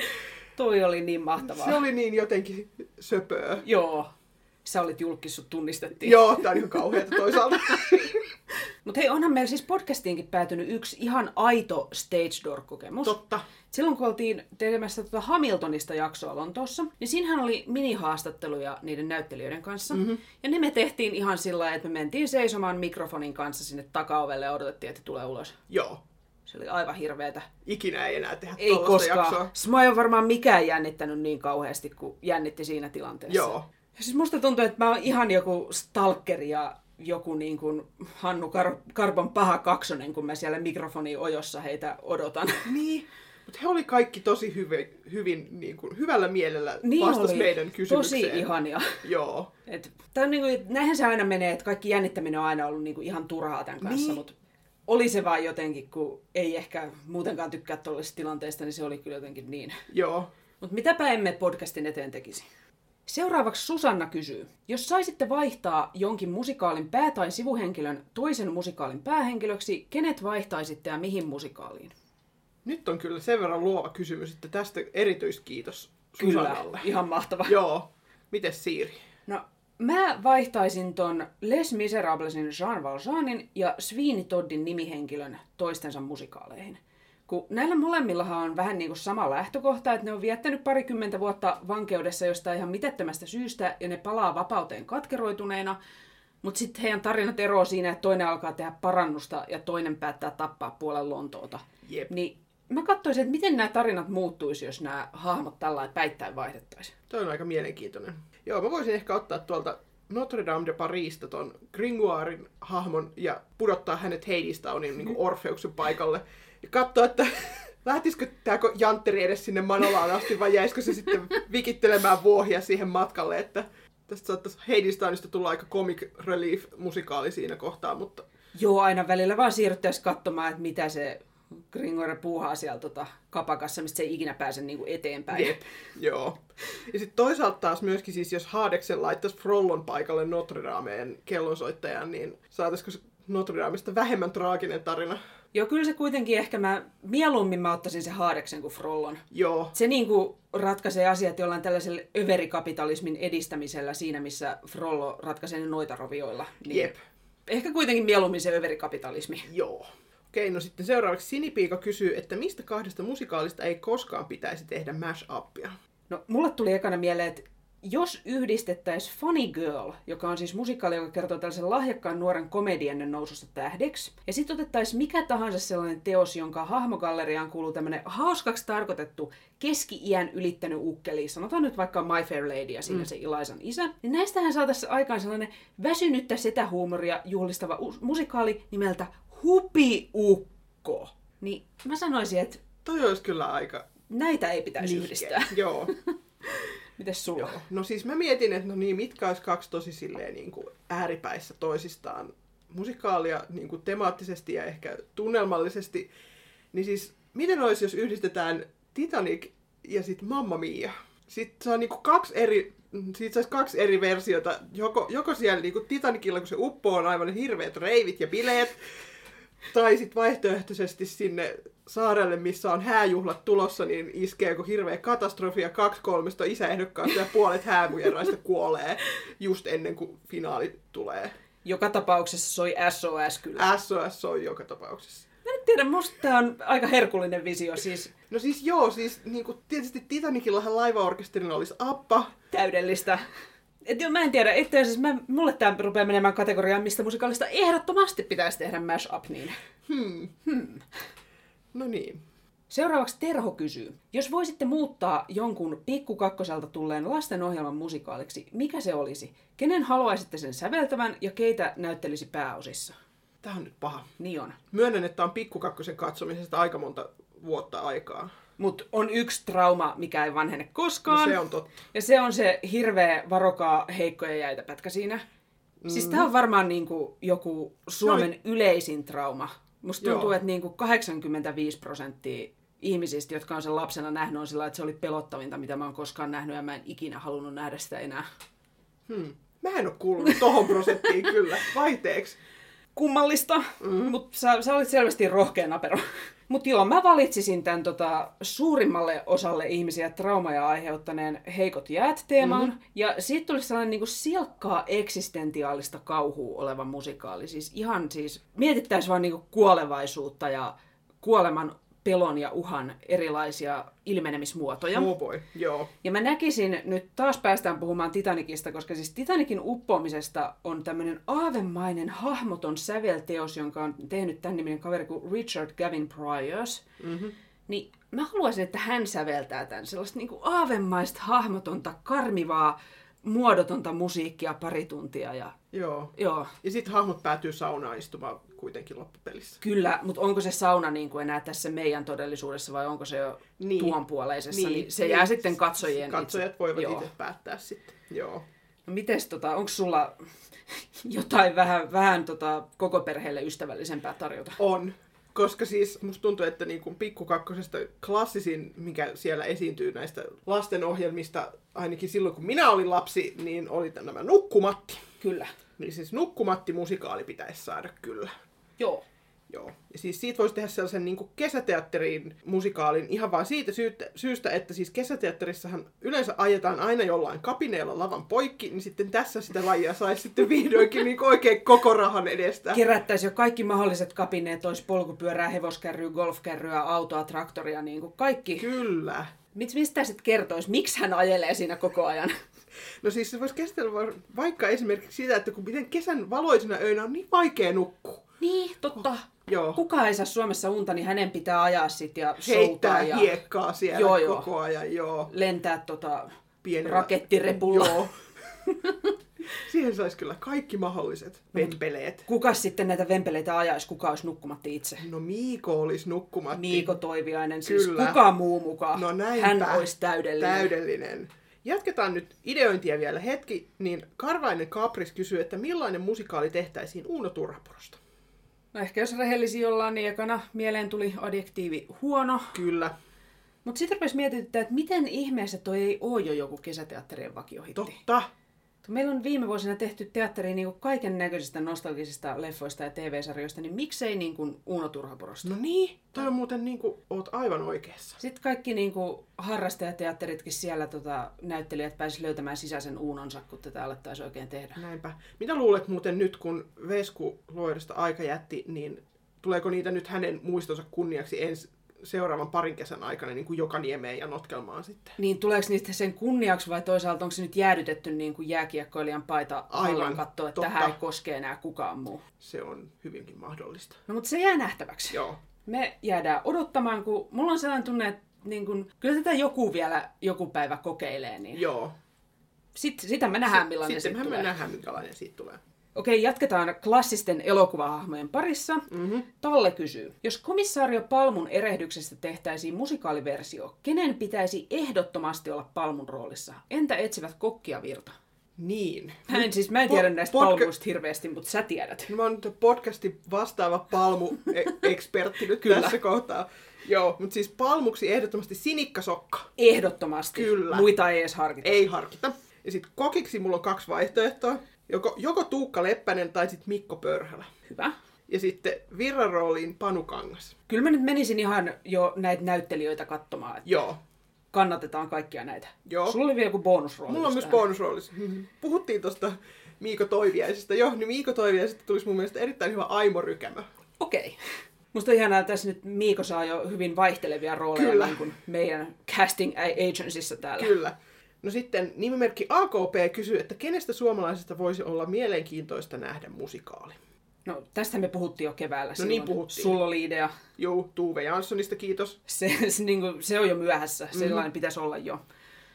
Toi oli niin mahtavaa. Se oli niin jotenkin söpöä. Joo. Sä olit julkis, sut tunnistettiin. Joo, tää on ihan kauheata toisaalta. Mutta hei, onhan meillä siis podcastiinkin päätynyt yksi ihan aito stage door-kokemus. Totta. Silloin kun oltiin tekemässä tuota Hamiltonista jaksoa Lontoossa, niin siinähän oli minihaastatteluja niiden näyttelijöiden kanssa. Mm-hmm. Ja ne me tehtiin ihan sillä lailla, että me mentiin seisomaan mikrofonin kanssa sinne takaovelle ja odotettiin, että tulee ulos. Joo. Se oli aivan hirveetä. Ikinä ei enää tehdä Ei koskaan. jaksoa. Ole varmaan mikään jännittänyt niin kauheasti kuin jännitti siinä tilanteessa. Joo. Siis musta tuntuu, että mä oon ihan joku stalkeri ja joku niin kuin Hannu Kar- Karpon paha kaksonen, kun mä siellä mikrofoni ojossa heitä odotan. Niin. Mutta he oli kaikki tosi hyvin, hyvin niin kuin, hyvällä mielellä Niin vastas oli. meidän kysymykseen. Tosi ihania. Joo. Et, tää on niinku, näinhän se aina menee, että kaikki jännittäminen on aina ollut niinku ihan turhaa tämän kanssa, Niin. mutta oli se vaan jotenkin, kun ei ehkä muutenkaan tykkää tuollaisesta tilanteesta, niin se oli kyllä jotenkin niin. Joo. Mutta mitäpä emme podcastin eteen tekisi? Seuraavaksi Susanna kysyy. Jos saisitte vaihtaa jonkin musikaalin pää- tai sivuhenkilön toisen musikaalin päähenkilöksi, kenet vaihtaisitte ja mihin musikaaliin? Nyt on kyllä sen verran luova kysymys, että tästä erityiskiitos Kyllä, Susannalle. ihan mahtava. Joo. Mites Siiri? No, mä vaihtaisin ton Les Miserablesin Jean Valjeanin ja Sweeney Toddin nimihenkilön toistensa musikaaleihin. Kun näillä molemmillahan on vähän niin kuin sama lähtökohta, että ne on viettänyt parikymmentä vuotta vankeudessa jostain ihan mitättömästä syystä ja ne palaa vapauteen katkeroituneena, mutta sitten heidän tarinat eroaa siinä, että toinen alkaa tehdä parannusta ja toinen päättää tappaa puolen Lontoota. Jep. Niin mä katsoisin, että miten nämä tarinat muuttuisi, jos nämä hahmot tällä päittäin vaihdettaisiin. Toi on aika mielenkiintoinen. Joo, mä voisin ehkä ottaa tuolta Notre Dame de Parisista ton Gringoirin hahmon ja pudottaa hänet Hadestownin niin Orfeuksen paikalle. Ja katsoa, että lähtisikö tämä jantteri edes sinne Manolaan asti vai jäisikö se sitten vikittelemään vuohia siihen matkalle, että tästä saattaisi Hadestownista tulla aika comic relief musikaali siinä kohtaa, mutta Joo, aina välillä vaan siirryttäisiin katsomaan, että mitä se Gringore puuhaa siellä tota kapakassa, mistä se ei ikinä pääse niinku eteenpäin. Jep, joo. Ja sitten toisaalta taas myöskin siis, jos Haadeksen laittaisi Frollon paikalle Notre Dameen kellonsoittajan, niin saataisiko se Notre Damesta vähemmän traaginen tarina? Joo, kyllä se kuitenkin ehkä mä, mieluummin mä ottaisin se Haadeksen kuin Frollon. Joo, Se niinku ratkaisee asiat jollain tällaisella överikapitalismin edistämisellä siinä, missä Frollo ratkaisee ne noita rovioilla. Niin jep, Ehkä kuitenkin mieluummin se överikapitalismi. joo. Okei, no sitten seuraavaksi Sinipiika kysyy, että mistä kahdesta musikaalista ei koskaan pitäisi tehdä mash-upia? No, mulle tuli ekana mieleen, että jos yhdistettäisiin Funny Girl, joka on siis musikaali, joka kertoo tällaisen lahjakkaan nuoren komediannen noususta tähdeksi, ja sitten otettaisiin mikä tahansa sellainen teos, jonka hahmogalleriaan kuuluu tämmöinen hauskaksi tarkoitettu keski-iän ylittänyt ukkeli, sanotaan nyt vaikka My Fair Lady ja siinä mm. se Ilaisan isä, niin näistähän saataisiin aikaan sellainen väsynyttä setähuumoria juhlistava u- musikaali nimeltä Hupiukko. Niin mä sanoisin, että Toi olisi kyllä aika näitä ei pitäisi yhdistää. Joo. Mites sulla? Joo. No siis mä mietin, että no niin, mitkä olisi kaksi tosi silleen niin kuin ääripäissä toisistaan musikaalia niin kuin temaattisesti ja ehkä tunnelmallisesti. Niin siis, miten olisi, jos yhdistetään Titanic ja sitten Mamma Mia? Sitten saa kuin kaksi eri, siitä saisi kaksi eri versiota. Joko, joko siellä niin Titanicilla, kun se uppoo, on aivan hirveät reivit ja bileet, tai sitten vaihtoehtoisesti sinne saarelle, missä on hääjuhlat tulossa, niin iskee joku hirveä katastrofi ja kaksi kolmesta isäehdokkaasta ja puolet häämujeroista kuolee just ennen kuin finaali tulee. Joka tapauksessa soi SOS kyllä. SOS on joka tapauksessa. Mä en tiedä, musta tää on aika herkullinen visio, siis No siis joo, siis niin kuin, tietysti Titanikillahan laivaorkesterina olisi Appa. täydellistä. Et joo, mä en tiedä, itse asiassa mä, mulle tää rupeaa menemään kategoriaan, mistä musikaalista ehdottomasti pitäisi tehdä mashup niin. No niin. Seuraavaksi Terho kysyy. Jos voisitte muuttaa jonkun pikkukakkoselta tulleen lastenohjelman musikaaliksi, mikä se olisi? Kenen haluaisitte sen säveltävän ja keitä näyttelisi pääosissa? Tää on nyt paha. Niin on. Myönnän, että on pikkukakkosen katsomisesta aika monta vuotta aikaa. Mutta on yksi trauma, mikä ei vanhene koskaan. No se on totta. Ja se on se hirveä varokaa heikkoja jäitä pätkä siinä. Mm. Siis tää on varmaan niinku joku Suomen yleisin trauma. Musta tuntuu, Joo. että niinku 85 prosenttia ihmisistä, jotka on sen lapsena nähnyt, on sillä että se oli pelottavinta, mitä mä oon koskaan nähnyt, ja mä en ikinä halunnut nähdä sitä enää. Hmm. Mä en ole kuullut tohon prosenttiin kyllä. Vaihteeksi. Kummallista, mm. mutta sä, sä olit selvästi rohkea napero. Mutta joo, mä valitsisin tämän tota, suurimmalle osalle ihmisiä traumaja aiheuttaneen heikot jäät teeman. Mm-hmm. Ja siitä tuli sellainen niinku silkkaa eksistentiaalista kauhua oleva musikaali. Siis ihan siis, mietittäisiin vaan niinku kuolevaisuutta ja kuoleman pelon ja uhan erilaisia ilmenemismuotoja. Oh boy, joo. Ja mä näkisin, nyt taas päästään puhumaan Titanicista, koska siis Titanikin uppoamisesta on tämmöinen aavemainen, hahmoton sävelteos, jonka on tehnyt tämän niminen kaveri kuin Richard Gavin Priors. Mm-hmm. Niin mä haluaisin, että hän säveltää tämän sellaista niin kuin aavemaista, hahmotonta, karmivaa, muodotonta musiikkia pari tuntia. Ja, Joo. joo. Ja sitten hahmot päätyy saunaan istumaan kuitenkin loppupelissä. Kyllä, mutta onko se sauna niin kuin enää tässä meidän todellisuudessa vai onko se jo Niin. tuon puoleisessa, niin, niin se niin. jää sitten katsojien Katsojat itse. voivat Joo. itse päättää sitten. Joo. No mites tota, onko sulla jotain vähän, vähän tota, koko perheelle ystävällisempää tarjota? On. Koska siis musta tuntuu, että niin kuin pikkukakkosesta klassisin, mikä siellä esiintyy näistä lastenohjelmista, ainakin silloin kun minä olin lapsi, niin oli nämä Nukkumatti. Kyllä. Niin siis Nukkumatti-musikaali pitäisi saada kyllä. Joo. Joo. Ja siis siitä voisi tehdä sellaisen niin kuin kesäteatterin musikaalin ihan vaan siitä syystä, syystä, että siis kesäteatterissahan yleensä ajetaan aina jollain kapineella lavan poikki, niin sitten tässä sitä lajia saisi sitten vihdoinkin niin oikein koko rahan edestä. Kerättäisiin jo kaikki mahdolliset kapineet, olisi polkupyörää, hevoskärryä, golfkärryä, autoa, traktoria, niin kuin kaikki. Kyllä. Mit, mistä sitten kertoisi, miksi hän ajelee siinä koko ajan? No siis se voisi va- vaikka esimerkiksi sitä, että kun miten kesän valoisina öinä on niin vaikea nukkua. Niin, totta. Joo. Kuka ei saa Suomessa unta, niin hänen pitää ajaa sit ja Heittää soutaa ja hiekkaa siellä Joo, joo. koko ajan, joo. lentää tota Pienellä- rakettirepulla. Joo. Siihen saisi kyllä kaikki mahdolliset Mm. vetpeleet. Kuka sitten näitä vempeleitä ajaisi, kuka olisi nukkumatti itse? No Miiko olisi nukkumatti. Miiko Toiviainen, siis Kyllä. kuka muu mukaan. No näinpä. Hän olisi täydellinen. Täydellinen. Jatketaan nyt ideointia vielä hetki, niin Karvainen Kapris kysyy, että millainen musikaali tehtäisiin Uuno Turhaporosta? No ehkä jos rehellisiä ollaan, niin ekana mieleen tuli adjektiivi huono. Kyllä. Mutta sitten rupesi mietityttää, että miten ihmeessä toi ei ole jo joku kesäteatterien vakiohitti. Totta. Meillä on viime vuosina tehty teatteriin niin kaiken näköisistä nostalgisista leffoista ja TV-sarjoista, niin miksei niin kuin Uuno Turhaporosta? No niin, toi on muuten niin kuin, oot aivan oikeassa. Sitten kaikki niin kuin, harrastajateatteritkin siellä tota, näyttelijät pääsivät löytämään sisäisen uunonsa, kun tätä alettaisiin oikein tehdä. Näinpä. Mitä luulet muuten nyt, kun Vesku Loirista aika jätti, niin tuleeko niitä nyt hänen muistonsa kunniaksi ensi seuraavan parin kesän aikana niin kuin joka niemeen ja notkelmaan sitten? Niin tuleeko niistä sen kunniaksi vai toisaalta onko se nyt jäädytetty niin kuin jääkiekkoilijan paita Aivan, katsoa, että totta. tähän ei koske enää kukaan muu? Se on hyvinkin mahdollista. No mutta se jää nähtäväksi. Joo. Me jäädään odottamaan, kun mulla on sellainen tunne, että niin kun, kyllä tätä joku vielä joku päivä kokeilee, niin Joo. sit, sitä me nähdään, millainen Sitten siitä me tulee. nähdään, minkälainen siitä tulee. Okei, jatketaan klassisten elokuvahahmojen parissa. Mm-hmm. Talle kysyy, jos komissaario Palmun erehdyksestä tehtäisiin musikaaliversio, kenen pitäisi ehdottomasti olla Palmun roolissa? Entä etsivät kokkia virta? Niin. Mä en, siis, mä en tiedä Po- näistä podca- palmuista hirveästi, mutta sä tiedät. No, mä oon nyt podcastin vastaava palmu-ekspertti nyt Kyllä. tässä kohtaa. Joo, mutta siis palmuksi ehdottomasti sinikkasokka. Ehdottomasti. Kyllä. Muita ei edes harkita. Ei harkita. Ja sitten kokiksi mulla on kaksi vaihtoehtoa. Joko, joko Tuukka Leppänen tai sitten Mikko Pörhälä. Hyvä. Ja sitten Virran rooliin Panu Kangas. Kyllä mä nyt menisin ihan jo näitä näyttelijöitä katsomaan, että Joo. kannatetaan kaikkia näitä. Joo. Sulla oli vielä joku bonusrooli. Mulla on myös tähän. bonusroolis. Puhuttiin tuosta Miiko Toiviaisesta. Joo, niin Miiko Toiviaisesta tulisi mun mielestä erittäin hyvä Aimo Rykämä. Okei. Musta on ihanaa, että tässä nyt Miiko saa jo hyvin vaihtelevia rooleja Kyllä. niin kuin meidän casting agencyssä täällä. Kyllä. No sitten nimimerkki AKP kysyy, että kenestä suomalaisesta voisi olla mielenkiintoista nähdä musikaali? No, tästä me puhuttiin jo keväällä. No niin puhuttiin. Sulla oli idea. Joo, Tuve Janssonista kiitos. Se, se, niin kuin, se on jo myöhässä. Mhm. Sellainen pitäisi olla jo.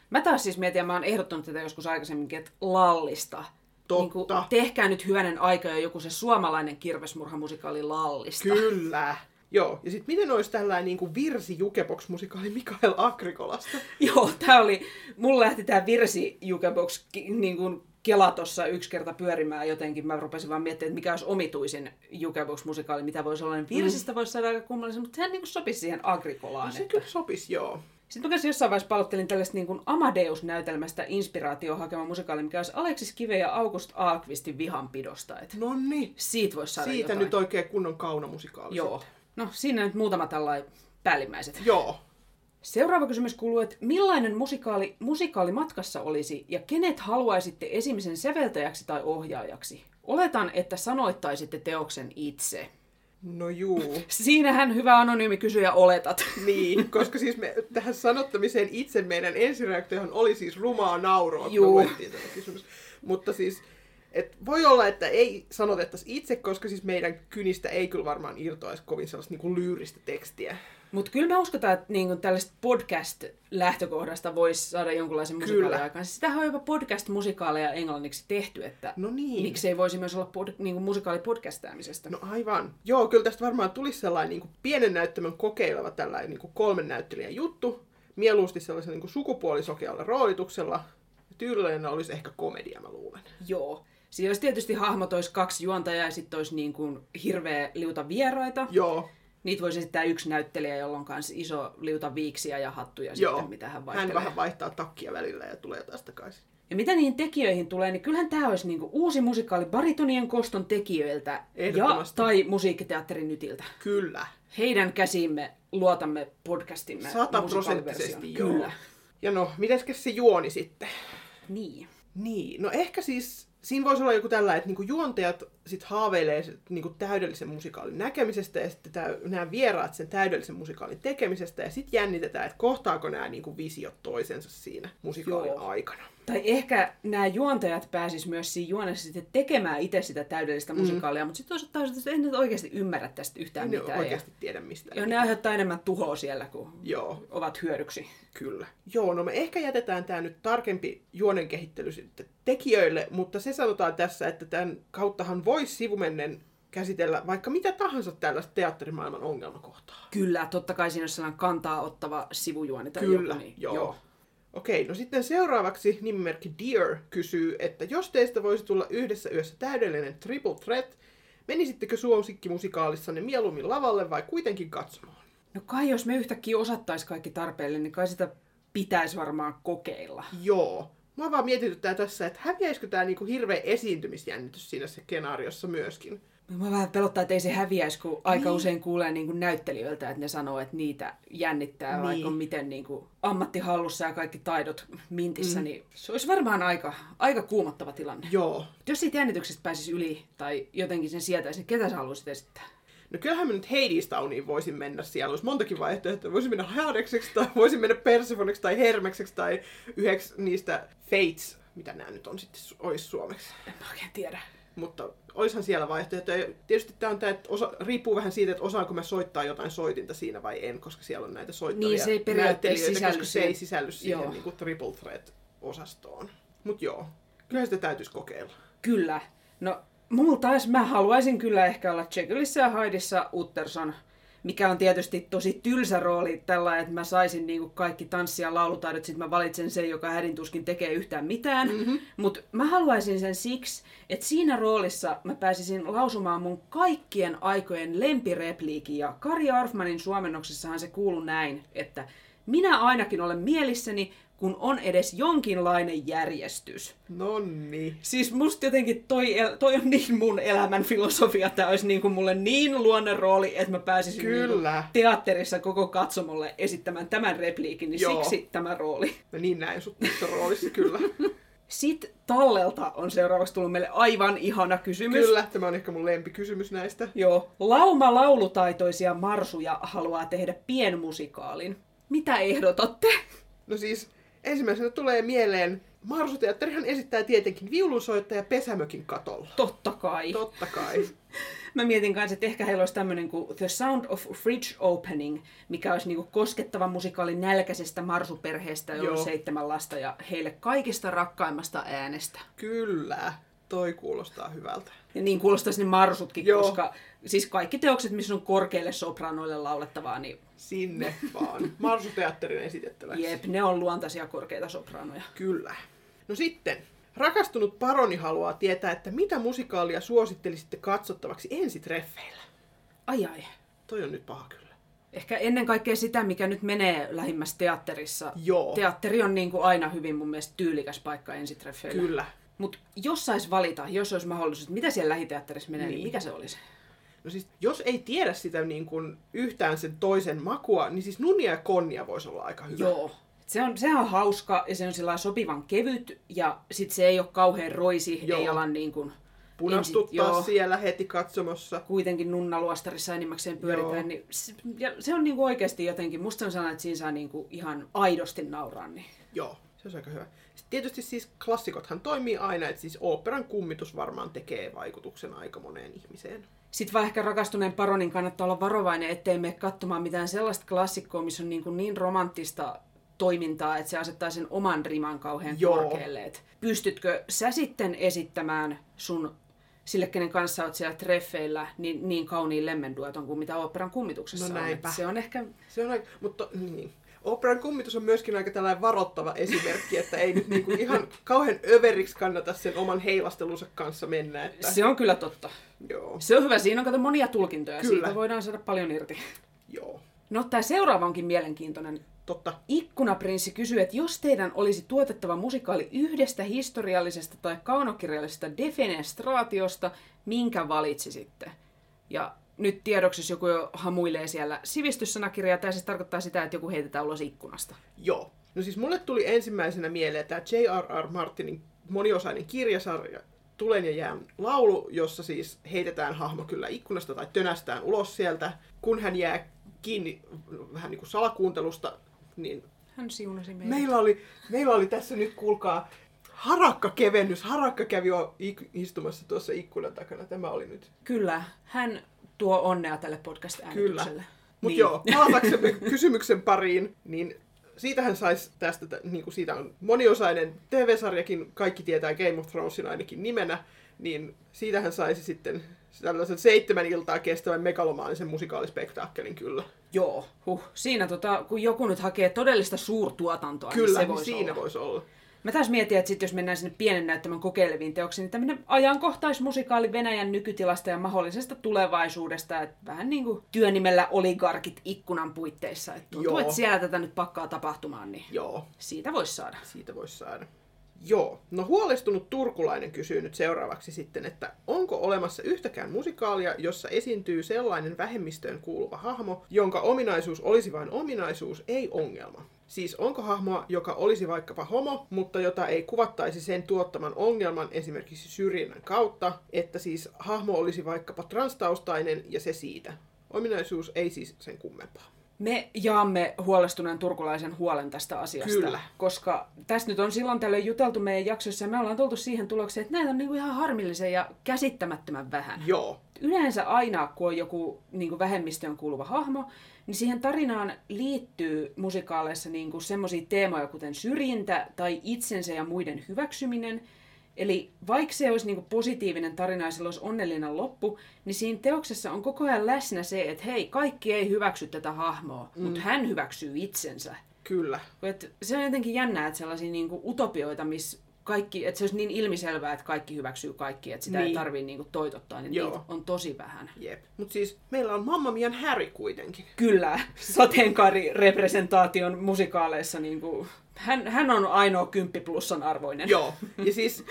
Mä taas siis mietin, ja mä oon ehdottanut tätä joskus aikaisemminkin, että lallista. Totta. Niin kuin, tehkää nyt hyvänen aika jo joku se suomalainen kirvesmurhamusikaali lallista. Kyllä. Joo, ja sitten miten olisi tällainen niin kuin virsi jukebox-musikaali Mikael Agrikolasta? Joo, tää oli, mulla lähti tää virsi Jukebox niin kuin kela tuossa yksi kerta pyörimään jotenkin. Mä rupesin vaan miettimään, että mikä olisi omituisin Jukebox-musikaali, mitä voisi olla. Niin virsistä mm. voisi saada aika kummallisen, mutta sehän niin sopisi siihen agrikolaan. No se että... kyllä sopisi, joo. Sitten mä jossain vaiheessa palottelin tällaista niin kuin Amadeus-näytelmästä inspiraatio hakema musikaali, mikä olisi Aleksis Kive ja August Ahlqvistin vihanpidosta. Et No niin. siitä voisi saada Siitä jotain. nyt oikein kunnon kaunomusikaali. Joo. sitten. No siinä nyt muutama tällainen päällimmäiset. Joo. Seuraava kysymys kuuluu, että millainen musikaali musikaalimatkassa olisi ja kenet haluaisitte esimisen säveltäjäksi tai ohjaajaksi? Oletan, että sanoittaisitte teoksen itse. No juu. Siinähän hyvä anonyymi kysyjä oletat. Niin, koska siis me, tähän sanottamiseen itse meidän ensireaktiohan oli siis rumaa nauroa, kun me Juu. tätä kysymys. Mutta siis, et voi olla, että ei sanotettaisi itse, koska siis meidän kynistä ei kyllä varmaan irtoaisi kovin sellaista niin lyyristä tekstiä. Mutta kyllä me uskotaan, että niinku tällaista podcast-lähtökohdasta voisi saada jonkunlaisen musikaalin aikaan. Siis Sitähän on jopa podcast-musikaaleja englanniksi tehty, että No niin. miksei voisi myös olla pod, niinku musikaali podcastaamisesta. No aivan. Joo, kyllä tästä varmaan tulisi sellainen niin kuin pienen näyttämön kokeileva tällainen niin kuin kolmen näyttelijän juttu. Mieluusti sellaisen niin kuin sukupuolisokealla roolituksella. Tyylillinen olisi ehkä komedia, mä luulen. Joo. Siinä olisi tietysti hahmot olisi kaksi juontajaa ja sitten olisi niin kuin hirveä liuta vieraita. Joo, Niitä voisi esittää yksi näyttelijä, jolla on myös iso liuta viiksiä ja hattuja joo. sitten, mitä hän vaihtelee. Hän vähän vaihtaa takkia välillä ja tulee taas takaisin. Ja mitä niihin tekijöihin tulee, niin kyllähän tämä olisi niinku uusi musikaali baritonien koston tekijöiltä ja tai musiikkiteatterin nytiltä. Kyllä. Heidän käsimme luotamme podcastimme Sataprosenttisesti joo. Kyllä. Ja no, mitenkäs se juoni sitten? Niin. Niin, no ehkä siis siinä voisi olla joku tällä, että niinku juontajat sit haaveilee sit niinku täydellisen musikaalin näkemisestä ja sitten tää, nämä vieraat sen täydellisen musikaalin tekemisestä ja sitten jännitetään, että kohtaako nämä niinku visiot toisensa siinä musikaalin Joo. aikana. Tai ehkä nämä juontajat pääsis myös siinä juonessa sitten tekemään itse sitä täydellistä musikaalia, mutta sitten toisaalta taas, että ei ne oikeasti ymmärrä tästä yhtään En ne mitään. oikeasti tiedä mistään. Ja, ja ne aiheuttaa enemmän tuhoa siellä, kuin Joo, ovat hyödyksi. Kyllä. Joo, no me ehkä jätetään tämä nyt tarkempi juonen kehittely sitten tekijöille, mutta se sanotaan tässä, että tämän kauttahan voisi sivumennen käsitellä vaikka mitä tahansa tällaista teatterimaailman ongelmakohtaa. Kyllä, totta kai siinä on sellainen kantaa ottava sivujuoni tai Kyllä, joku, niin joo. joo. Okei, no sitten seuraavaksi nimimerkki Dear kysyy, että jos teistä voisi tulla yhdessä yössä täydellinen triple threat, menisittekö suosikkimusikaalissanne mieluummin lavalle vai kuitenkin katsomaan? No kai jos me yhtäkkiä osattaisi kaikki tarpeellinen, niin kai sitä pitäisi varmaan kokeilla. Joo. Mua vaan mietityttää tässä, että häviäisikö tämä niinku hirveä esiintymisjännitys siinä skenaariossa myöskin. Mä vähän pelottaa, että ei se häviäisi, kun aika Niin. usein kuulee niin kuin näyttelijöiltä, että ne sanoo, että niitä jännittää, Niin. vaikka on miten niin kuin ammattihallussa ja kaikki taidot mintissä, mm. niin se olisi varmaan aika, aika kuumottava tilanne. Joo. Jos siitä jännityksestä pääsisi yli tai jotenkin sen sietäisi, niin ketä sä haluaisit esittää? No kyllähän mä nyt Hades Towniin voisin mennä. Siellä olisi montakin vaihtoehtoa. Voisin mennä Hadekseksi tai voisin mennä Persephoneksi tai Hermekseksi tai yhdeksi niistä Fates, mitä nämä nyt on sitten olisi suomeksi. En mä oikein tiedä. Mutta oishan siellä vaihtoehtoja. Tietysti tämä on tämä, että osa, riippuu vähän siitä, että osaanko mä soittaa jotain soitinta siinä vai en, koska siellä on näitä soittavia Niin, se ei periaatteessa näyttelijöitä, sisälly koska se ei sisälly siihen Joo. niin kuin triple threat-osastoon. Mutta joo, kyllä sitä täytyisi kokeilla. Kyllä. No, mulla taas mä haluaisin kyllä ehkä olla Jekyllissa ja Hydeissa Utterson, mikä on tietysti tosi tylsä rooli tällä, että mä saisin niinku kaikki tanssi- ja laulutaidot, sit mä valitsen sen, joka hädintuskin tekee yhtään mitään. Mm-hmm. Mutta mä haluaisin sen siksi, että siinä roolissa mä pääsisin lausumaan mun kaikkien aikojen lempirepliikin, ja Kari Arfmanin suomennoksessahan se kuuluu näin, että minä ainakin olen mielissäni, kun on edes jonkinlainen järjestys. Nonni. Siis musta jotenkin toi, el- toi on niin mun elämän filosofia, että olisi niinku mulle niin luonnon rooli, että mä pääsisin Kyllä. Niinku teatterissa koko katsomolle esittämään tämän repliikin, niin Joo. siksi tämä rooli. Mä niin näin sut tässä roolissa, kyllä. Sitten Tallelta on seuraavaksi tullut meille aivan ihana kysymys. Kyllä, tämä on ehkä mun lempikysymys näistä. Joo. Lauma laulutaitoisia marsuja haluaa tehdä pienmusikaalin. Mitä ehdotatte? No siis, ensimmäisenä tulee mieleen, Marsuteatterihan esittää tietenkin viulunsoittaja Pesämökin katolla. Totta kai. Totta kai. Mä mietin kanssa, että ehkä heillä olisi tämmöinen kuin The Sound of Fridge Opening, mikä olisi niinku koskettava musikaali nälkäisestä marsuperheestä, jolla on seitsemän lasta ja heille kaikista rakkaimmasta äänestä. Kyllä, toi kuulostaa hyvältä. Ja niin kuulostaisi ne marsutkin, Joo. koska siis kaikki teokset, missä on korkeille sopranoille laulettavaa, niin Sinne vaan. Marsuteatterin esitettäväksi. jep, ne on luontaisia korkeita sopranoja. Kyllä. No sitten, Rakastunut paroni haluaa tietää, että mitä musikaalia suosittelisitte katsottavaksi ensitreffeillä. Ai ai. Toi on nyt paha kyllä. Ehkä ennen kaikkea sitä, mikä nyt menee lähimmässä teatterissa. Joo. Teatteri on niin kuin aina hyvin mun mielestä tyylikäs paikka ensitreffeillä. Kyllä. Mutta jos sais valita, jos olisi mahdollisuus, että mitä siellä lähiteatterissa menee, niin, Niin. niin mikä se olisi? No siis, jos ei tiedä sitä niin kuin yhtään sen toisen makua, niin siis nunnia ja konnia voisi olla aika hyvä. Joo. Se on, sehän on hauska ja se on sopivan kevyt ja sit se ei ole kauhean roisi, Joo. ei ala niin kuin Punastuttaa joo. siellä heti katsomossa. kuitenkin nunnaluostarissa enimmäkseen pyöritään, Joo. niin se, ja se on niinku oikeasti jotenkin, musta se on sellainen, että siinä saa niinku ihan aidosti nauraa. Niin. Joo, se on aika hyvä. Sitten tietysti siis klassikothan toimii aina, että siis oopperan kummitus varmaan tekee vaikutuksen aika moneen ihmiseen. Sitten vaan ehkä rakastuneen paronin kannattaa olla varovainen, ettei mene katsomaan mitään sellaista klassikkoa, missä on niinku niin romanttista toimintaa, että se asettaa sen oman riman kauhean Joo. korkealle. Et pystytkö sä sitten esittämään sun sille, kenen kanssa oot siellä treffeillä, niin, niin kauniin lemmendueton kuin mitä oopperan kummituksessa No on. Et Se on ehkä Se on aika, mutta niin. Operan kummitus on myöskin aika tällainen varoittava esimerkki, että ei nyt niinku ihan kauhean överiksi kannata sen oman heilastelunsa kanssa mennä. Että... Se on kyllä totta. Joo, Se on hyvä. Siinä on kato monia tulkintoja. Kyllä. Siitä voidaan saada paljon irti. joo, No tämä seuraava onkin mielenkiintoinen. totta. Ikkunaprinssi kysyy, että jos teidän olisi tuotettava musikaali yhdestä historiallisesta tai kaunokirjallisesta defenestraatiosta, minkä valitsisitte? Ja nyt tiedoksi, jos joku jo hamuilee siellä sivistyssanakirjaa, tämä siis tarkoittaa sitä, että joku heitetään ulos ikkunasta. Joo. No siis mulle tuli ensimmäisenä mieleen tämä J.R.R. Martinin moniosainen kirjasarja Tulen ja jään laulu, jossa siis heitetään hahmo kyllä ikkunasta tai tönästään ulos sieltä. Kun hän jää kiinni vähän niin kuin salakuuntelusta, niin Hän siunasi meidät. Meillä oli, meillä oli tässä nyt, kuulkaa, harakkakevennys. Harakka kävi jo istumassa tuossa ikkunan takana. Tämä oli nyt. Kyllä, hän tuo onnea tälle podcast-äänitykselle. Mutta Niin. joo, palataksemme kysymyksen pariin, niin siitähän saisi tästä, niin kuin siitä on moniosainen TV-sarjakin, kaikki tietää Game of Thronesin ainakin nimenä, niin siitähän saisi sitten tällaisen seitsemän iltaa kestävän megalomaanisen musikaalispektaakkelin kyllä. Joo, huh. Siinä tota, kun joku nyt hakee todellista suurtuotantoa, Kyllä, niin se niin voisi siinä olla. voisi olla. Mä taas mietin, että sit jos mennään sinne pienen näyttämön kokeileviin teoksiin, niin tämmöinen ajankohtaismusikaali Venäjän nykytilasta ja mahdollisesta tulevaisuudesta, että vähän niin kuin työnimellä oligarkit ikkunan puitteissa. Että tuntuu, Joo. että siellä tätä nyt pakkaa tapahtumaan, niin Joo, siitä voisi saada. siitä voisi saada. Joo. No huolestunut turkulainen kysyy nyt seuraavaksi sitten, että onko olemassa yhtäkään musikaalia, jossa esiintyy sellainen vähemmistöön kuuluva hahmo, jonka ominaisuus olisi vain ominaisuus, ei ongelma. Siis onko hahmoa, joka olisi vaikkapa homo, mutta jota ei kuvattaisi sen tuottaman ongelman esimerkiksi syrjinnän kautta, että siis hahmo olisi vaikkapa transtaustainen ja se siitä. Ominaisuus ei siis sen kummempaa. Me jaamme huolestuneen turkulaisen huolen tästä asiasta, Kyllä. koska tästä nyt on silloin tällöin juteltu meidän jaksoissa ja me ollaan tultu siihen tulokseen, että näitä on niinku ihan harmillisen ja käsittämättömän vähän. Joo, Yleensä aina, kun on joku niin kuin vähemmistöön kuuluva hahmo, niin siihen tarinaan liittyy musikaaleissa niin semmoisia teemoja, kuten syrjintä tai itsensä ja muiden hyväksyminen. Eli vaikka se olisi niin kuin positiivinen tarina ja sillä olisi onnellinen loppu, niin siinä teoksessa on koko ajan läsnä se, että hei, kaikki ei hyväksy tätä hahmoa, mm. mutta hän hyväksyy itsensä. kyllä. Et se on jotenkin jännää, että sellaisia niin kuin utopioita, missä kaikki, että se olisi niin ilmiselvää, että kaikki hyväksyy kaikki, että sitä niin. ei tarvitse niin kuin toitottaa, niin Joo. niitä on tosi vähän. Jep. Mutta siis meillä on Mamma Mian Harry kuitenkin. Kyllä, sateenkaarirepresentaation musikaaleissa niin kuin, hän, hän on ainoa kymppiplussan arvoinen. Joo. Ja siis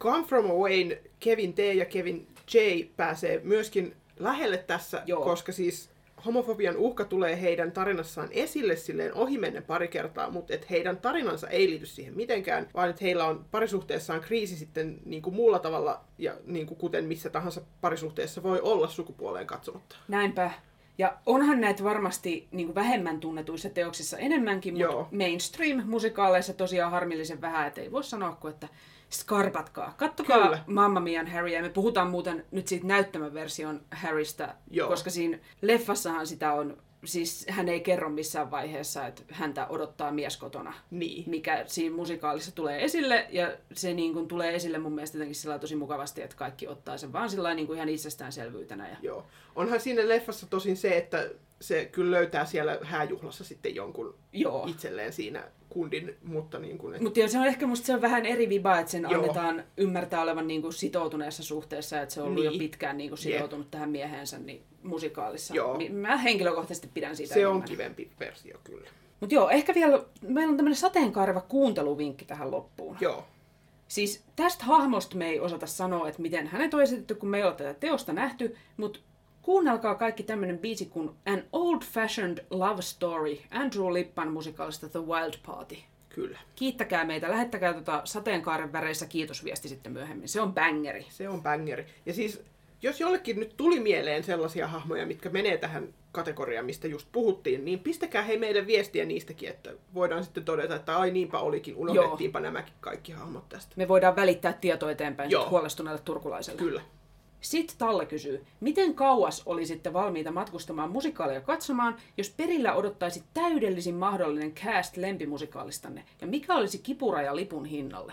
Come From Awayn Kevin T ja Kevin J pääsee myöskin lähelle tässä, Joo. koska siis homofobian uhka tulee heidän tarinassaan esille silleen ohimennen pari kertaa, mutta et heidän tarinansa ei liity siihen mitenkään, vaan että heillä on parisuhteessaan kriisi sitten niin kuin muulla tavalla, ja niin kuin kuten missä tahansa parisuhteessa voi olla sukupuoleen katsomatta. Näinpä. Ja onhan näitä varmasti niin kuin vähemmän tunnetuissa teoksissa enemmänkin, Joo. mutta mainstream-musikaaleissa tosiaan harmillisen vähän, että ei voi sanoa kuin, että skarpatkaa. Kattokaa Kyllä. Mamma Mian Harry, ja me puhutaan muuten nyt siitä näyttämön version Harrystä, Joo. koska siinä leffassahan sitä on siis hän ei kerro missään vaiheessa, että häntä odottaa mies kotona. Niin. Mikä siinä musikaalissa tulee esille, ja se niin kuin tulee esille mun mielestä jotenkin sillä tosi mukavasti, että kaikki ottaa sen vaan sillä niin kuin ihan itsestäänselvyytenä. Ja... Joo. Onhan siinä leffassa tosin se, että se kyllä löytää siellä hääjuhlassa sitten jonkun Joo. itselleen siinä kundin, mutta niin kuin, et... Mutta se on ehkä musta se on vähän eri viba, että sen Joo. annetaan ymmärtää olevan niinku sitoutuneessa suhteessa, että se on ollut Niin. jo pitkään niinku sitoutunut tähän mieheensä niin musikaalissa. Joo. Mi- Mä henkilökohtaisesti pidän siitä se on enemmän. kivempi versio kyllä. Mutta joo, ehkä vielä, meillä on tämmöinen sateenkaareva kuunteluvinkki tähän loppuun. Joo. Siis tästä hahmosta me ei osata sanoa, että miten hänet on esitetty, kun me ei ole tätä teosta nähty, mutta kuunnelkaa kaikki tämmöinen biisi kuin An Old Fashioned Love Story Andrew Lippan musikaalista The Wild Party. Kyllä. Kiittäkää meitä, lähettäkää tota sateenkaaren väreissä kiitosviesti sitten myöhemmin. Se on bangeri. Se on bangeri. Ja siis, jos jollekin nyt tuli mieleen sellaisia hahmoja, mitkä menee tähän kategoriaan, mistä just puhuttiin, niin pistäkää hei meille viestiä niistäkin, että voidaan sitten todeta, että ai niinpä olikin, unohdettiinpa nämäkin kaikki hahmot tästä. Me voidaan välittää tietoa eteenpäin Joo. huolestuneelle turkulaiselle. Kyllä. Sitten Talle kysyy, miten kauas olisitte valmiita matkustamaan musikaalia katsomaan, jos perillä odottaisi täydellisin mahdollinen cast lempimusikaalistanne? Ja mikä olisi kipuraja lipun hinnalle?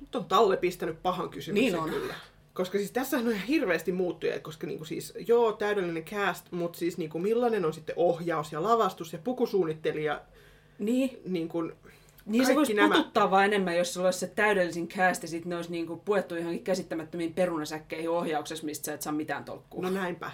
Nyt on Talle pistänyt pahan kysymyksen Niin on. kyllä. Koska siis tässä on ihan hirveästi muuttuja, koska niinku siis, joo, täydellinen cast, mutta siis niinku millainen on sitten ohjaus ja lavastus ja pukusuunnittelija, Niin, niin kuin, niin se voisi nämä- pututtaa vaan enemmän, jos se olisi se täydellisin ja sitten ne olisi niinku puettu johonkin käsittämättömiin perunasäkkeihin ohjauksessa, mistä sä et saa mitään tolkkua. No näinpä.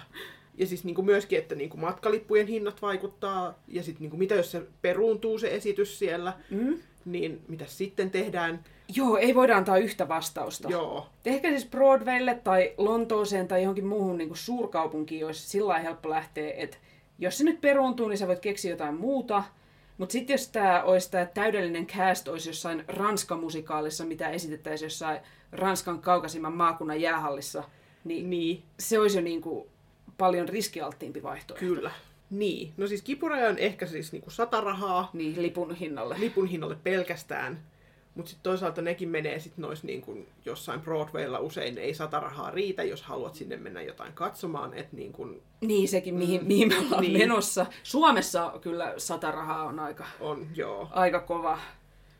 Ja siis niin kuin myöskin, että niin kuin matkalippujen hinnat vaikuttaa, ja sitten niin kuin mitä jos se peruuntuu se esitys siellä, Mm? niin mitä sitten tehdään? Joo, ei voida antaa yhtä vastausta. Joo, Ehkä siis Broadwaylle tai Lontooseen tai johonkin muuhun niin suurkaupunkiin olisi sillä helppo lähteä, että jos se nyt peruuntuu, niin sä voit keksiä jotain muuta. Mutta sitten jos tämä olisi tämä täydellinen cast olisi jossain Ranska-musikaalissa, mitä esitettäisiin jossain Ranskan kaukaisimman maakunnan jäähallissa, niin, niin, se olisi jo niin kuin paljon riskialttiimpi vaihtoehto. kyllä. Niin, no siis kipuraja on ehkä siis niin kuin sata rahaa Niin, lipun hinnalle. lipun hinnalle pelkästään, mutta sitten toisaalta nekin menee sitten nois niin kuin jossain Broadwaylla usein ei sata rahaa riitä, jos haluat sinne mennä jotain katsomaan, että niin kuin Niin, sekin, mihin, mihin me ollaan Niin. menossa. Suomessa kyllä sata rahaa on aika, on, joo. aika kova.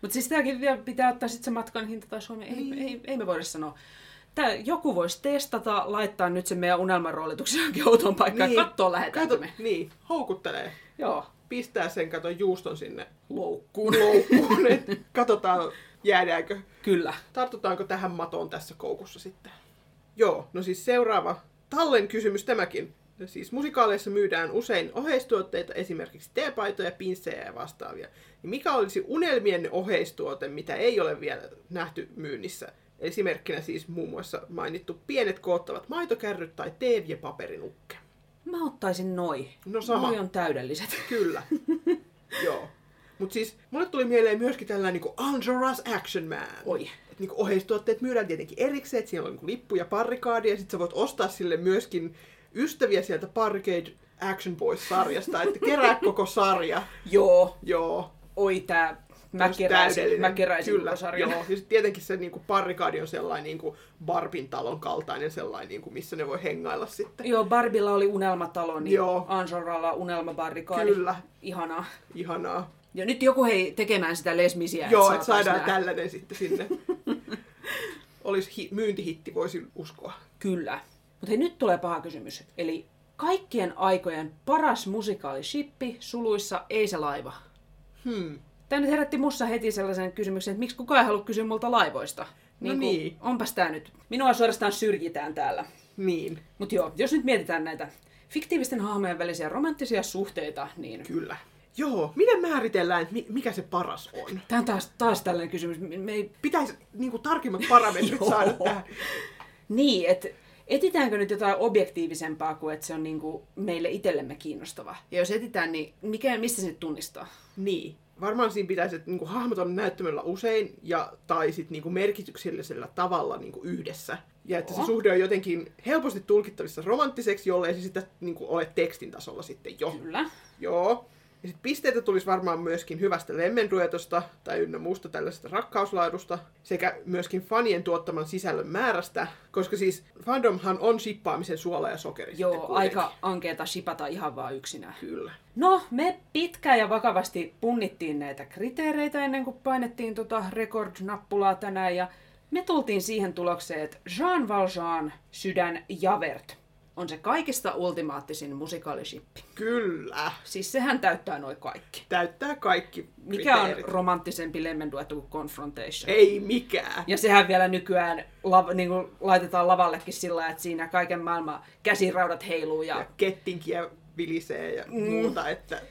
Mutta siis tämäkin vielä pitää ottaa sitten se matkan hinta tai Suomi. Ei, Niin. ei, ei me voida sanoa. Tää, joku voisi testata, laittaa nyt sen meidän unelmaroolituksen johonkin outoon paikkaan niin. ja katsoa Kato, me. niin, houkuttelee. Joo, Pistää sen, kato, juuston sinne loukkuun. loukkuun, että katsotaan jäädäänkö, Kyllä. tartutaanko tähän matoon tässä koukussa sitten. Joo, no siis seuraava Tallen kysymys tämäkin. Siis musikaaleissa myydään usein oheistuotteita, esimerkiksi teepaitoja, pinssejä ja vastaavia. Niin mikä olisi unelmienne oheistuote, mitä ei ole vielä nähty myynnissä? Esimerkkinä siis muun muassa mainittu pienet koottavat maitokärryt tai teev- ja paperinukke. Mä ottaisin noi. No sama. Noi on täydelliset. Kyllä. Joo. Mutta siis mulle tuli mieleen myöskin tällainen niin Anjoras Action Man. Oi. Et niin oheistuotteet myydään tietenkin erikseen, että siellä on niin lippu ja parrikaadi, ja sitten sä voit ostaa sille myöskin ystäviä sieltä Parkade Action Boys-sarjasta, että kerää koko sarja. Joo. Joo. Oi tää. Mä keräisin, mä keräisin Kyllä, koko sarjan. Joo. Ja sitten tietenkin se niin parrikaadi on sellainen niin Barbin talon kaltainen, sellainen, niin kuin, missä ne voi hengailla sitten. Joo, Barbilla oli unelmatalo, niin Joo. Ansoralla unelmabarrikaadi. Kyllä. Ihanaa. Ihanaa. Ja nyt joku hei tekemään sitä lesmisiä. Joo, että saadaan nää. tällainen sitten sinne. Olisi hi- myyntihitti, voisin uskoa. Kyllä. Mutta hei, nyt tulee paha kysymys. Eli kaikkien aikojen paras musikaali-shippi, suluissa ei se laiva. Hmm. Tämä nyt herätti mussa heti sellaisen kysymyksen, että miksi kukaan ei halua kysyä multa laivoista. No kun, niin. Onpas tää nyt. Minua suorastaan syrjitään täällä. Niin, Mutta joo, jos nyt mietitään näitä fiktiivisten hahmojen välisiä romanttisia suhteita, niin kyllä. Joo, miten määritellään, että mi- mikä se paras on? tämä on taas, taas tällainen kysymys. Me ei Pitäisi niin kuin, tarkemmat parametrit saada tähän. Niin, että etitäänkö nyt jotain objektiivisempaa kuin että se on niinku meille itsellemme kiinnostava? Ja jos etitään, niin mikä, mistä se nyt tunnistaa? Niin. Varmaan siinä pitäisi, että niin hahmot on näyttämöllä usein ja, tai sitten niin merkityksellisellä tavalla niin yhdessä. Ja että se suhde on jotenkin helposti tulkittavissa romanttiseksi, jollei se sitä niin kuin, ole tekstin tasolla sitten jo. Kyllä. Joo. Ja sit pisteitä tulisi varmaan myöskin hyvästä lemmenduetosta tai ynnä muusta tällaisesta rakkauslaadusta, sekä myöskin fanien tuottaman sisällön määrästä, koska siis fandomhan on shippaamisen suola ja sokeri sitten Joo, kuitenkin. aika ankeeta shipata ihan vaan yksinään. Kyllä. No, me pitkään ja vakavasti punnittiin näitä kriteereitä ennen kuin painettiin tota record-nappulaa tänään ja me tultiin siihen tulokseen, että Jean Valjean sydän Javert on se kaikista ultimaattisin musikaalishippi. Kyllä. Siis sehän täyttää noin kaikki. Täyttää kaikki Mikä on kriteerit. romanttisempi lemmenduetto kuin Confrontation? Ei mikään. Ja sehän vielä nykyään lav, niin kuin laitetaan lavallekin sillä, että siinä kaiken maailman käsiraudat heiluu ja Ja kettinkiä vilisee ja mm. muuta, että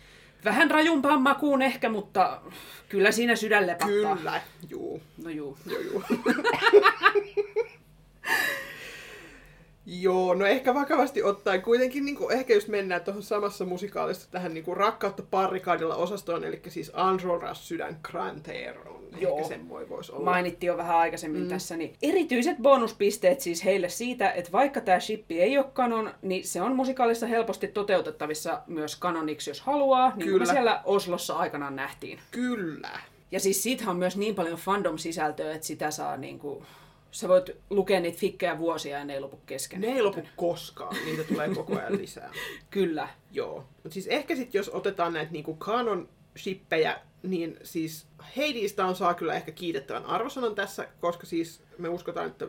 vähän rajumpaan makuun ehkä, mutta kyllä siinä sydän lepattaa. kyllä, juu. No juu. Joo, joo. Joo, no ehkä vakavasti ottaen kuitenkin niin kuin, ehkä just mennään tuohon samassa musikaalissa tähän niin kuin, rakkautta parrikaadilla osastoon, eli siis Anroras sydän Grantair on Joo. ehkä semmoinen voisi olla. Mainittiin jo vähän aikaisemmin mm. tässä, niin erityiset bonuspisteet siis heille siitä, että vaikka tämä shippi ei ole kanon, niin se on musikaalissa helposti toteutettavissa myös kanoniksi, jos haluaa, niin kuin me Kyllä. siellä Oslossa aikanaan nähtiin. Kyllä. Ja siis siitä on myös niin paljon fandom-sisältöä, että sitä saa niinku... Sä voit lukea niitä fikkejä vuosia ja ne ei lopu kesken. Ne ei lopu koskaan, niitä tulee koko ajan lisää. Kyllä. Joo. Mutta siis ehkä sitten, jos otetaan näitä niinku kanon shippejä, niin siis Heidistä on saa kyllä ehkä kiitettävän arvosanan tässä, koska siis me uskotaan, että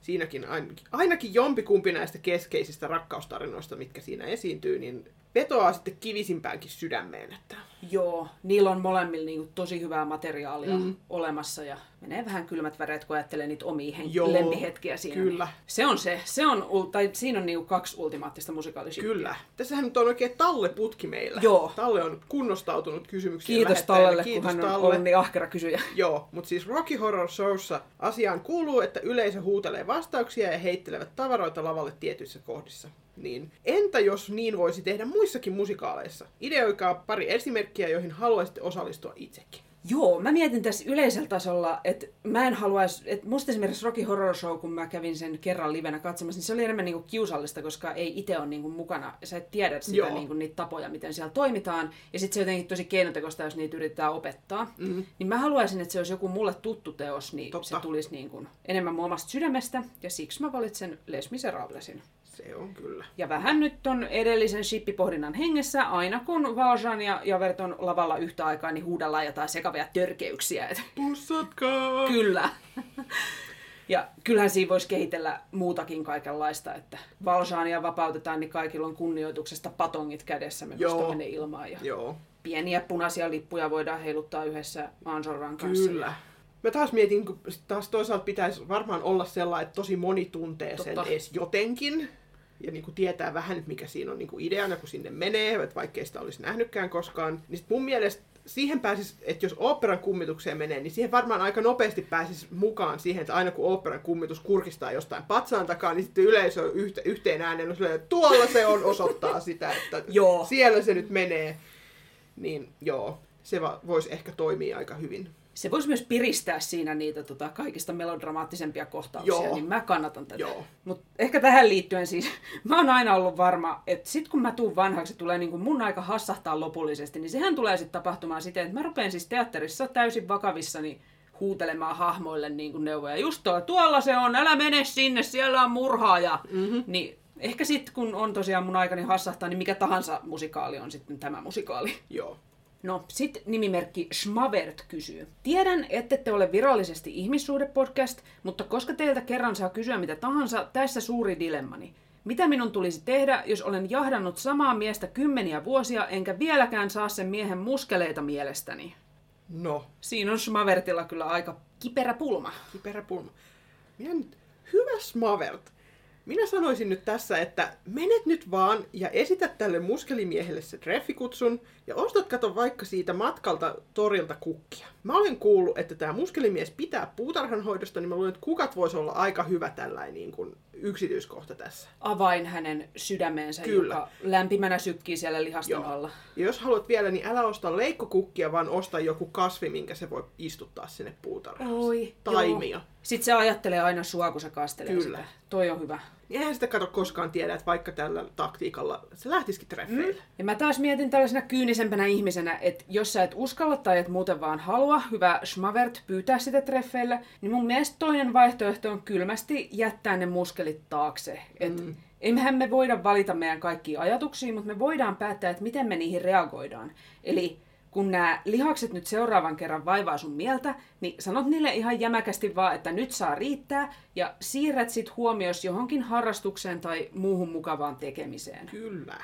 siinäkin ainakin, ainakin jompikumpi näistä keskeisistä rakkaustarinoista, mitkä siinä esiintyy, niin vetoaa sitten kivisimpäänkin sydämeen. Että... Joo, niillä on molemmilla niinku tosi hyvää materiaalia mm. olemassa ja menee vähän kylmät väreet, kun ajattelee niitä omia hen- Joo, lempihetkiä siinä. kyllä. Niin se on se, se on, tai siinä on niinku kaksi ultimaattista musikaalishippiä. Kyllä. Tässähän nyt on oikein Talle-putki meillä. Joo. Talle on kunnostautunut kysymyksiä Kiitos. Tallelle, Kiitos kun hän on Talle. ollut niin ahkera kysyjä. Joo, mutta siis Rocky Horror Showssa asiaan kuuluu, että yleisö huutelee vastauksia ja heittelevät tavaroita lavalle tietyissä kohdissa. Niin entä jos niin voisi tehdä muissakin musikaaleissa? Ideoikaa pari esimerkkiä, joihin haluaisitte osallistua itsekin. Joo, mä mietin tässä yleisellä tasolla, että mä en haluaisi, että musta esimerkiksi Rocky Horror Show, kun mä kävin sen kerran livenä katsomassa, niin se oli enemmän niinku kiusallista, koska ei itse ole niinku mukana, ja sä et tiedä sitä, Joo. niinku, niitä tapoja, miten siellä toimitaan, ja sitten se on jotenkin tosi keinotekoista, jos niitä yritetään opettaa. Mm-hmm. Niin mä haluaisin, että se olisi joku mulle tuttu teos, niin Totta. se tulisi niinku enemmän mun omasta sydämestä, ja siksi mä valitsen Les Miserablesin. Se on kyllä. Ja vähän nyt on edellisen shippipohdinnan hengessä, aina kun Valjean ja Javert on lavalla yhtä aikaa, niin huudellaan jotain sekavia törkeyksiä. Pussatkaa! Kyllä. Ja kyllähän siinä voisi kehitellä muutakin kaikenlaista, että Valjeania vapautetaan, niin kaikilla on kunnioituksesta patongit kädessä, me nostamme ne ilmaan. Ja Joo, pieniä punaisia lippuja voidaan heiluttaa yhdessä Ansorran kanssa. kyllä. Mä taas mietin, kun taas toisaalta pitäisi varmaan olla sellainen, että tosi moni tuntee sen Totta. edes jotenkin. Ja niin kuin tietää vähän, että mikä siinä on niin kuin ideana, kun sinne menee, että vaikkei sitä olisi nähnytkään koskaan. Niin sit mun mielestä siihen pääsis, että jos oopperan kummitukseen menee, niin siihen varmaan aika nopeasti pääsis mukaan siihen, että aina kun oopperan kummitus kurkistaa jostain patsaan takaa, niin sitten yleisö on yhtä, yhteen ääneen on silleen, että tuolla se on osoittaa sitä, että Joo. siellä se nyt menee. Niin joo, se va- voisi ehkä toimia aika hyvin. Se voisi myös piristää siinä niitä tota, kaikista melodramaattisempia kohtauksia, Joo. niin mä kannatan tätä. Mutta ehkä tähän liittyen siis, mä oon aina ollut varma, että sit kun mä tuun vanhaksi, tulee niin kuin mun aika hassahtaa lopullisesti, niin sehän tulee sitten tapahtumaan siten, että mä rupean siis teatterissa täysin vakavissani huutelemaan hahmoille niin kuin neuvoja. Just tuo, tuolla se on, älä mene sinne, siellä on murhaaja. Mm-hmm. Niin ehkä sitten kun on tosiaan mun aikani hassahtaa, niin mikä tahansa musikaali on sitten tämä musikaali. Joo. No, sitten nimimerkki Schmavert kysyy. Tiedän, ette te ole virallisesti ihmissuhdepodcast, mutta koska teiltä kerran saa kysyä mitä tahansa, tässä suuri dilemmani. Mitä minun tulisi tehdä, jos olen jahdannut samaa miestä kymmeniä vuosia, enkä vieläkään saa sen miehen muskeleita mielestäni? No, Siinä on Schmavertilla kyllä aika kiperä pulma. kiperä pulma. Minä nyt, hyvä Smavert. Minä sanoisin nyt tässä, että menet nyt vaan ja esität tälle muskelimiehelle se treffikutsun ja ostat kato vaikka siitä matkalta torilta kukkia. Mä olen kuullut, että tämä muskelimies pitää puutarhanhoidosta, niin mä luulen, että kukat voisi olla aika hyvä tällainen niin kuin yksityiskohta tässä. Avain hänen sydämeensä, Kyllä. joka lämpimänä sykkii siellä lihaston Joo. alla. Ja jos haluat vielä, niin älä osta leikkokukkia, vaan osta joku kasvi, minkä se voi istuttaa sinne puutarhaan. Oi, Taimia. joo. Sitten se ajattelee aina sua, kun se kastelee Kyllä. sitä. Toi on hyvä. Niin eihän sitä kato koskaan tiedä, että vaikka tällä taktiikalla se lähtisikin treffeille. Mm. Ja mä taas mietin tällaisena kyynisempänä ihmisenä, että jos sä et uskalla tai et muuten vaan halua, hyvä schmavert, pyytää sitä treffeille, niin mun mielestä toinen vaihtoehto on kylmästi jättää ne muskelit taakse. Et mm. Emmehän me voida valita meidän kaikkia ajatuksia, mutta me voidaan päättää, että miten me niihin reagoidaan. Eli kun nämä lihakset nyt seuraavan kerran vaivaa sun mieltä, niin sanot niille ihan jämäkästi vaan, että nyt saa riittää, ja siirrät sit huomios johonkin harrastukseen tai muuhun mukavaan tekemiseen. Kyllä.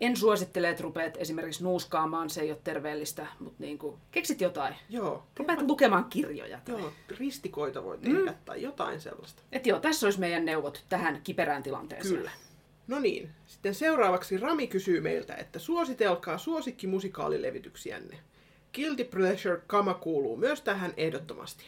En suosittele, että rupeat esimerkiksi nuuskaamaan, se ei ole terveellistä, mutta niin kuin, keksit jotain. Joo. Rupeat lukemaan kirjoja. Tai... Joo, ristikoita voi tehdä mm. tai jotain sellaista. Et joo, tässä olisi meidän neuvot tähän kiperään tilanteeseen. Kyllä. No niin, sitten seuraavaksi Rami kysyy meiltä, että suositelkaa suosikkimusikaalilevityksiänne. Guilty Pleasure Kama kuuluu myös tähän ehdottomasti.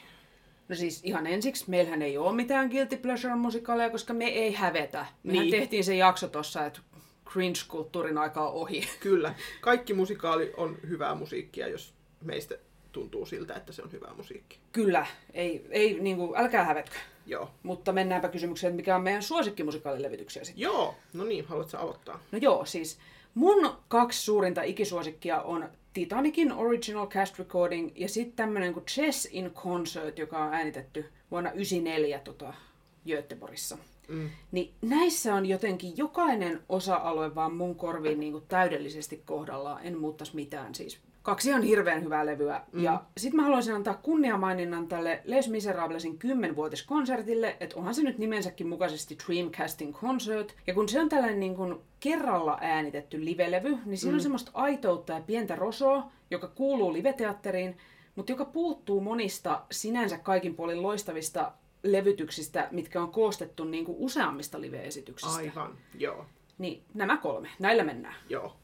No siis ihan ensiksi, meillähän ei ole mitään Guilty Pleasure-musikaaleja, koska me ei hävetä. Mehän Niin. tehtiin se jakso tossa, että cringe-kulttuurin aika on ohi. Kyllä, kaikki musikaali on hyvää musiikkia, jos meistä tuntuu siltä, että se on hyvää musiikkia. Kyllä, ei, ei niin kuin, älkää hävetkö. Joo. Mutta mennäänpä kysymykseen, mikä on meidän suosikkimusikaalilevityksiä sitten. Joo, no niin, haluatko aloittaa? No joo, siis mun kaksi suurinta ikisuosikkia on Titanicin Original Cast Recording ja sitten tämmönen kuin Chess in Concert, joka on äänitetty vuonna 1994 tota, Göteborgissa. Mm. Niin näissä on jotenkin jokainen osa-alue vaan mun korviin niin kuin täydellisesti kohdallaan. En muuttaisi mitään siis. Kaksi on hirveän hyvää levyä. Mm. Ja sit mä haluaisin antaa kunniamaininnan tälle Les Miserablesin 10-vuotiskonsertille, että onhan se nyt nimensäkin mukaisesti Dreamcasting Concert. Ja kun se on tällainen niin kuin kerralla äänitetty livelevy, niin siinä mm. on semmoista aitoutta ja pientä rosoa, joka kuuluu liveteatteriin, mutta joka puuttuu monista sinänsä kaikin puolin loistavista levytyksistä, mitkä on koostettu niin kuin useammista live-esityksistä. Aivan, joo. Niin nämä kolme, näillä mennään. Joo.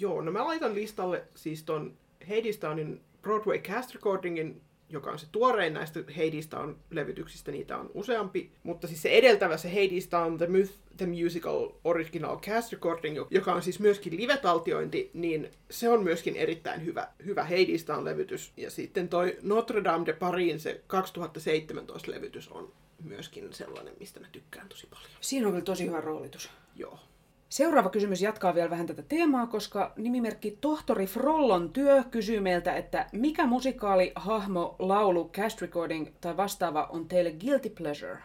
Joo, no mä laitan listalle siis ton Hadestownin Broadway Cast Recordingin, joka on se tuorein näistä Hadestown levytyksistä, niitä on useampi. Mutta siis se edeltävä, se Hadestown The, Myth, The Musical Original Cast Recording, joka on siis myöskin live-taltiointi, niin se on myöskin erittäin hyvä, hyvä Hadestown-levytys. Ja sitten toi Notre Dame de Parin, se 2017 levytys on myöskin sellainen, mistä mä tykkään tosi paljon. Siinä on kyllä tosi hyvä roolitus. Joo. Seuraava kysymys jatkaa vielä vähän tätä teemaa, koska nimimerkki Tohtori Frollon työ kysyy meiltä, että mikä musikaali, hahmo, laulu, cast recording tai vastaava on teille guilty pleasure?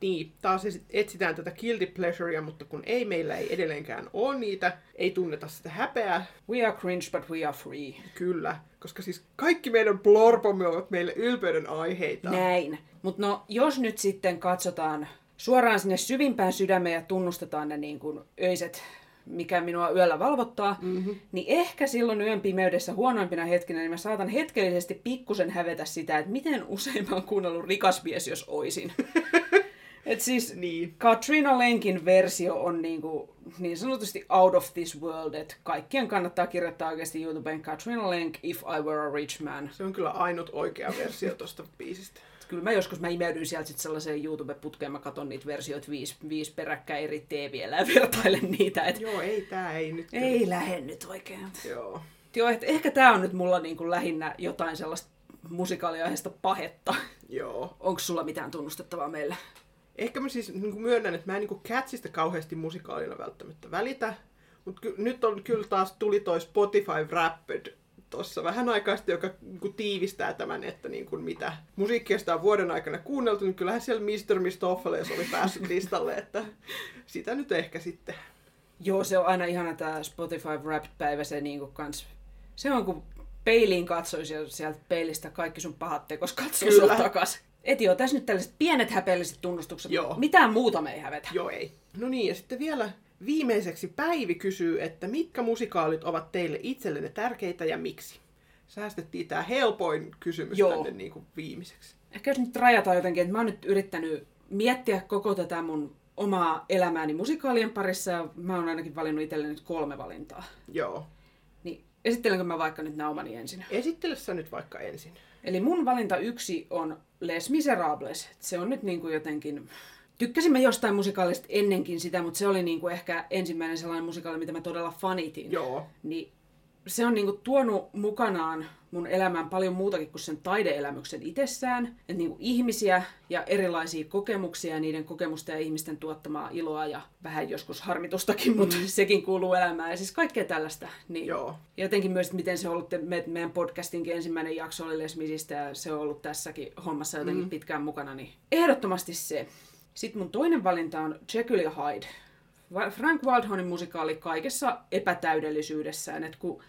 Niin, taas etsitään tätä guilty pleasurea, mutta kun ei meillä ei edelleenkään ole niitä, ei tunneta sitä häpeää, We are cringe, but we are free. kyllä, koska siis kaikki meidän blorpomme ovat meille ylpeyden aiheita. Näin. Mutta no, jos nyt sitten katsotaan suoraan sinne syvimpään sydämeen ja tunnustetaan ne niin kuin öiset, mikä minua yöllä valvottaa, mm-hmm. niin ehkä silloin yön pimeydessä huonoimpina hetkinä, niin mä saatan hetkellisesti pikkusen hävetä sitä, että miten usein mä oon kuunnellut rikas mies, jos oisin. Et siis Niin. Katrina Lenkin versio on niinku, niin sanotusti out of this world, että kaikkien kannattaa kirjoittaa oikeasti YouTubeen Katrina Lenk, If I Were a Rich Man. Se on kyllä ainut oikea versio tosta biisistä. Kyllä mä joskus mä imeydyin sieltä sit sellaiseen YouTube-putkeen, mä katson niitä versioita viisi, viisi peräkkäin eri TVllä ja vertailen niitä, että Joo, ei tää ei nyt kyllä. ei lähde nyt oikein. Joo. Joo, et ehkä tää on nyt mulla niinku lähinnä jotain sellaista musikaaliaiheesta pahetta. Joo. Onko sulla mitään tunnustettavaa meille? Ehkä mä siis niin myönnän, että mä en niin Catsista kauheasti musikaalina välttämättä välitä, mutta ky- nyt on kyllä taas tuli toi Spotify Wrapped tuossa vähän aikaa sitten, joka niin tiivistää tämän, että niin kuin mitä musiikkia sitä on vuoden aikana kuunneltu, niin kyllähän siellä Mr. Mistopheles oli päässyt listalle, että sitä nyt ehkä sitten. Joo, se on aina ihana tämä Spotify Wrapped-päivä, se niinku kans, se on kun peiliin katsoisi ja sieltä peilistä kaikki sun pahat tekos katsoo Kyllä. sua takas. Et joo, tässä nyt tällaiset pienet häpeälliset tunnustukset. Joo. Mitään muuta me ei hävetä. Joo, ei. No niin, ja sitten vielä viimeiseksi Päivi kysyy, että mitkä musikaalit ovat teille itsellenne tärkeitä ja miksi? Säästettiin tämä helpoin kysymys Joo. tänne niin kuin viimeiseksi. Ehkä jos nyt rajataan jotenkin, että mä oon nyt yrittänyt miettiä koko tätä mun omaa elämääni musikaalien parissa ja mä oon ainakin valinnut itselleni nyt kolme valintaa. Joo. Niin esittelenkö mä vaikka nyt nämä omani ensin? Esittele sä nyt vaikka ensin. Eli mun valinta yksi on Les Miserables. Se on nyt niin kuin jotenkin... Tykkäsin mä jostain musikaalista ennenkin sitä, mutta se oli niin kuin ehkä ensimmäinen sellainen musikaali, mitä mä todella fanitin. Joo. Niin se on niin kuin tuonut mukanaan mun elämään paljon muutakin kuin sen taideelämyksen itsessään. Että niin kuin ihmisiä ja erilaisia kokemuksia ja niiden kokemusta ja ihmisten tuottamaa iloa ja vähän joskus harmitustakin, mutta mm. sekin kuuluu elämään. Ja siis kaikkea tällaista. Niin Joo. Ja jotenkin myös, miten se on ollut, me, meidän podcastinkin ensimmäinen jakso oli Lesmisistä ja se on ollut tässäkin hommassa jotenkin mm. pitkään mukana, niin ehdottomasti se. Sitten mun toinen valinta on Jekyll ja Hyde. Frank Wildhornin musikaali kaikessa epätäydellisyydessään, että kun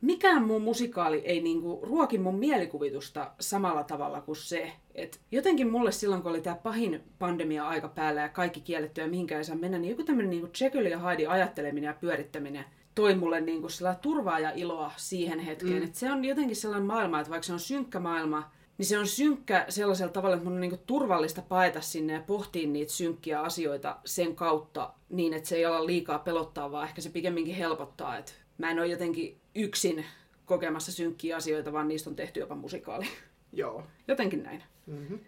mikään muu musikaali ei niinku ruoki mun mielikuvitusta samalla tavalla kuin se. Et jotenkin mulle silloin, kun oli tämä pahin pandemia aika päällä ja kaikki kielletty ja mihinkään ei saa mennä, niin joku tämmöinen niinku Jekyll ja Hyde ajatteleminen ja pyörittäminen toi mulle niinku turvaa ja iloa siihen hetkeen. Mm. Et se on jotenkin sellainen maailma, että vaikka se on synkkä maailma, niin se on synkkä sellaisella tavalla, että mun on niinku turvallista paeta sinne ja pohtia niitä synkkiä asioita sen kautta niin, että se ei ala liikaa pelottaa, vaan ehkä se pikemminkin helpottaa. Että mä en ole jotenkin yksin kokemassa synkkiä asioita, vaan niistä on tehty jopa musikaali. Joo. Jotenkin näin. Mm-hmm.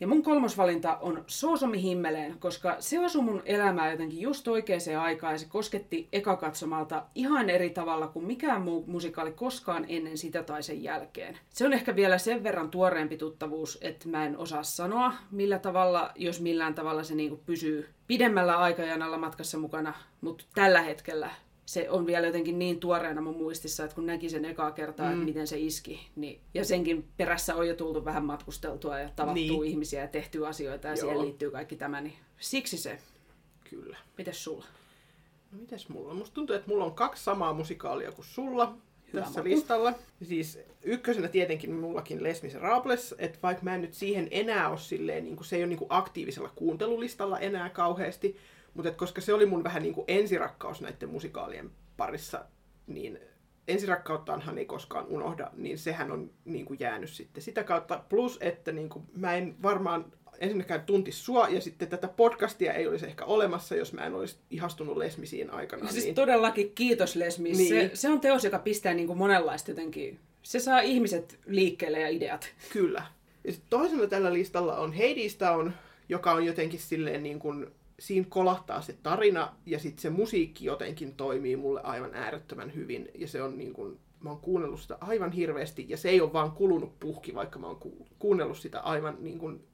Ja mun kolmas valinta on Soosomi himmeleen, koska se osui mun elämään jotenkin just oikeaan aikaan ja se kosketti ekakatsomalta ihan eri tavalla kuin mikään muu musikaali koskaan ennen sitä tai sen jälkeen. Se on ehkä vielä sen verran tuoreempi tuttavuus, että mä en osaa sanoa millä tavalla, jos millään tavalla se niinku pysyy pidemmällä aikajanalla matkassa mukana, mutta tällä hetkellä se on vielä jotenkin niin tuoreena mun muistissa, että kun näki sen ekaa kertaa, mm. että miten se iski, niin, ja senkin perässä on jo tultu vähän matkusteltua ja tavattua niin. ihmisiä ja tehty asioita, ja Joo. siihen liittyy kaikki tämä, niin siksi se. Kyllä. Mites sulla? No mites mulla? Musta tuntuu, että mulla on kaksi samaa musikaalia kuin sulla Hyvä tässä maku. listalla. Siis ykkösenä tietenkin mullakin Les Miserables, että vaikka mä en nyt siihen enää ole silleen, niin kuin, se ei ole niin kuin aktiivisella kuuntelulistalla enää kauheasti, mutta koska se oli mun vähän niin kuin ensirakkaus näiden musikaalien parissa, niin ensirakkauttaanhan ei koskaan unohda, niin sehän on niin kuin jäänyt sitten sitä kautta. Plus, että niin kuin, mä en varmaan ensinnäkään tunti sua, ja sitten tätä podcastia ei olisi ehkä olemassa, jos mä en olisi ihastunut Lesmisiin aikana. Siis niin... todellakin kiitos Lesmi. Niin. Se, se on teos, joka pistää niin kuin monenlaista jotenkin. Se saa ihmiset liikkeelle ja ideat. Kyllä. Ja sitten toisena tällä listalla on Hades Town, joka on jotenkin silleen niin kuin siinä kolahtaa se tarina ja sitten se musiikki jotenkin toimii mulle aivan äärettömän hyvin. Ja se on niin kuin, mä oon kuunnellut sitä aivan hirveästi ja se ei ole vaan kulunut puhki, vaikka mä oon kuunnellut sitä aivan niin kuin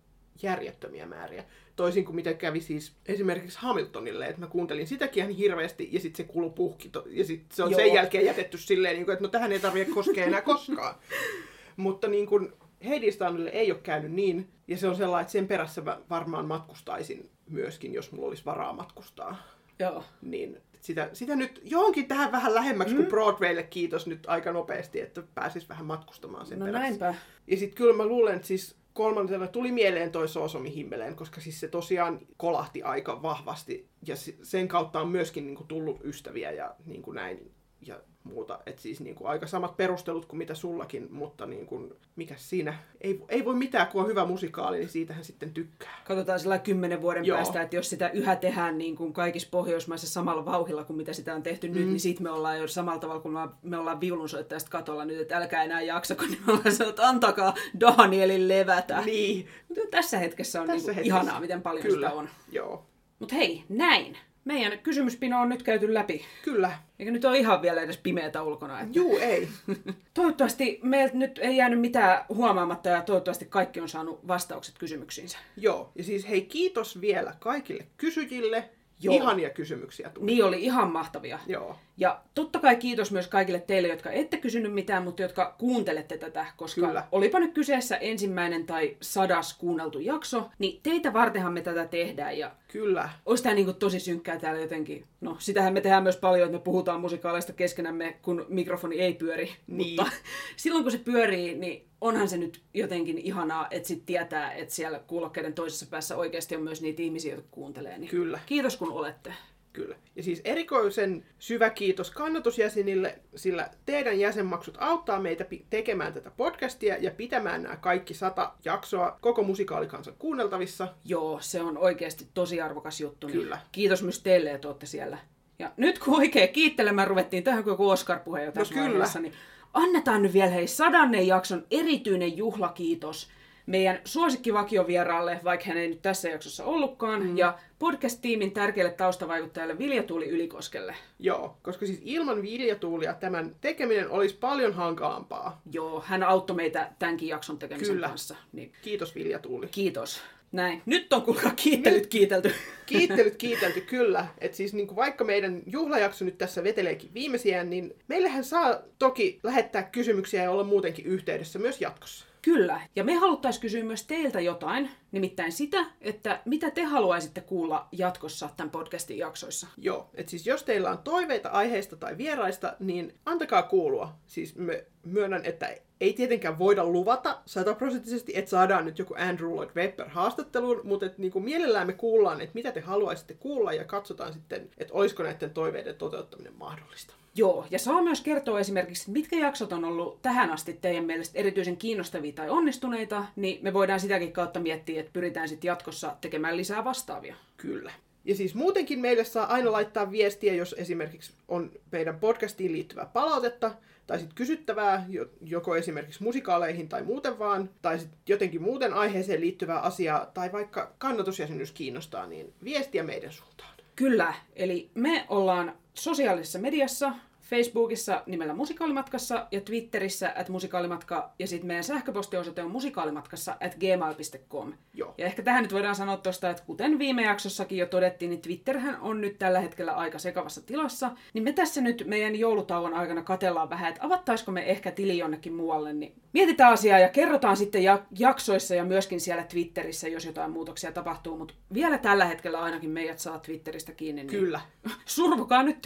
järjettömiä määriä. Toisin kuin mitä kävi siis esimerkiksi Hamiltonille, että mä kuuntelin sitäkin ihan hirveästi ja sitten se kulu puhki ja sitten se on Joo. sen jälkeen jätetty silleen, niin kuin, että no tähän ei tarvitse koskea enää koskaan. Mutta niin kuin Heidistanille ei ole käynyt niin, ja se on sellainen, että sen perässä mä varmaan matkustaisin myöskin, jos mulla olisi varaa matkustaa. Joo. Niin sitä, sitä nyt johonkin tähän vähän lähemmäksi mm. kuin Broadwaylle kiitos nyt aika nopeasti, että pääsis vähän matkustamaan sen no perässä. näinpä. Ja sitten kyllä mä luulen, että siis kolmantena tuli mieleen toi Soosomi himmeleen, koska siis se tosiaan kolahti aika vahvasti ja sen kautta on myöskin niin kuin, tullut ystäviä ja niin kuin näin. Ja muuta. Et siis niin kuin aika samat perustelut kuin mitä sullakin, mutta niin kuin, mikä siinä, ei, ei voi mitään, kun on hyvä musikaali, niin siitähän sitten tykkää. Katsotaan sillä kymmenen vuoden Joo. päästä, että jos sitä yhä tehdään niin kuin kaikissa Pohjoismaissa samalla vauhilla kuin mitä sitä on tehty mm. nyt, niin sitten me ollaan jo samalla tavalla kuin me ollaan viulunsoittajasta katolla nyt, että älkää enää jaksako, niin me ollaan että antakaa Danielin levätä. Niin. Mutta tässä hetkessä on tässä niin hetkessä. ihanaa, miten paljon Kyllä. sitä on. Joo. Mutta hei, näin. Meidän kysymyspino on nyt käyty läpi. Kyllä. Eikä nyt ole ihan vielä edes pimeätä ulkona. Että... Juu, ei. toivottavasti meiltä nyt ei jäänyt mitään huomaamatta ja toivottavasti kaikki on saanut vastaukset kysymyksiinsä. Joo, ja siis hei kiitos vielä kaikille kysyjille. Joo. Ihania kysymyksiä tuli. Niin oli, ihan mahtavia. Joo. Ja totta kai kiitos myös kaikille teille, jotka ette kysynyt mitään, mutta jotka kuuntelette tätä, koska Kyllä. olipa nyt kyseessä ensimmäinen tai sadas kuunneltu jakso, niin teitä vartenhan me tätä tehdään ja Kyllä. Olisi tämä niin tosi synkkää täällä jotenkin. No, sitähän me tehdään myös paljon, että me puhutaan musikaaleista keskenämme, kun mikrofoni ei pyöri. Niin. Mutta silloin kun se pyörii, niin onhan se nyt jotenkin ihanaa, että sit tietää, että siellä kuulokkeiden toisessa päässä oikeasti on myös niitä ihmisiä, jotka kuuntelee. Niin Kyllä. Kiitos kun olette. Kyllä. Ja siis erikoisen syvä kiitos kannatusjäsenille, sillä teidän jäsenmaksut auttaa meitä tekemään tätä podcastia ja pitämään nämä kaikki sata jaksoa koko musikaalikansan kuunneltavissa. Joo, se on oikeasti tosi arvokas juttu. Niin Kyllä. kiitos myös teille, että olette siellä. Ja nyt kun oikein kiittelemään ruvettiin tähän kuin Oscar-puhe jo no tässä no, kyllä. niin annetaan nyt vielä hei sadannen jakson erityinen juhlakiitos meidän suosikkivakioviraalle, vaikka hän ei nyt tässä jaksossa ollutkaan, mm. ja podcast-tiimin tärkeälle taustavaikuttajalle Viljatuuli Ylikoskelle. Joo, koska siis ilman Viljatuulia tämän tekeminen olisi paljon hankalampaa. Joo, hän auttoi meitä tämänkin jakson tekemisen Kyllä. kanssa. Niin, Kiitos Viljatuuli. kiitos. Näin. Nyt on kuulkaa kiittelyt kiitelty. Kiittelyt kiitelty kyllä. että siis niin kuin vaikka meidän juhlajakso nyt tässä veteleekin viimeisiään, niin meillähän saa toki lähettää kysymyksiä ja olla muutenkin yhteydessä myös jatkossa. Kyllä. Ja me haluttaisiin kysyä myös teiltä jotain, nimittäin sitä, että mitä te haluaisitte kuulla jatkossa tämän podcastin jaksoissa. Joo, että siis jos teillä on toiveita aiheista tai vieraista, niin antakaa kuulua. Siis me myönnän, että ei tietenkään voida luvata sataprosenttisesti, että saadaan nyt joku Andrew Lloyd Webber haastatteluun, mutta että niin kuin mielellään me kuullaan, että mitä te haluaisitte kuulla ja katsotaan sitten, että olisiko näiden toiveiden toteuttaminen mahdollista. Joo, ja saa myös kertoa esimerkiksi, mitkä jaksot on ollut tähän asti teidän mielestä erityisen kiinnostavia tai onnistuneita, niin me voidaan sitäkin kautta miettiä, että pyritään sitten jatkossa tekemään lisää vastaavia. Kyllä. Ja siis muutenkin meille saa aina laittaa viestiä, jos esimerkiksi on meidän podcastiin liittyvää palautetta, tai sitten kysyttävää, jo- joko esimerkiksi musikaaleihin tai muuten vaan, tai sitten jotenkin muuten aiheeseen liittyvää asiaa, tai vaikka kannatusjäsenyys kiinnostaa, niin viestiä meidän suuntaan. Kyllä, eli me ollaan sosiaalisessa mediassa, Facebookissa nimellä Musikaalimatkassa ja Twitterissä at musikaalimatka ja sitten meidän sähköpostiosoite on musikaalimatkassa at gmail.com. Joo. Ja ehkä tähän nyt voidaan sanoa tuosta, että kuten viime jaksossakin jo todettiin, niin Twitterhän on nyt tällä hetkellä aika sekavassa tilassa. Niin me tässä nyt meidän joulutauon aikana katellaan vähän, että avattaisiko me ehkä tili jonnekin muualle, niin mietitään asiaa ja kerrotaan sitten ja- jaksoissa ja myöskin siellä Twitterissä, jos jotain muutoksia tapahtuu. Mutta vielä tällä hetkellä ainakin meidät saa Twitteristä kiinni. Niin Kyllä. Survokaa nyt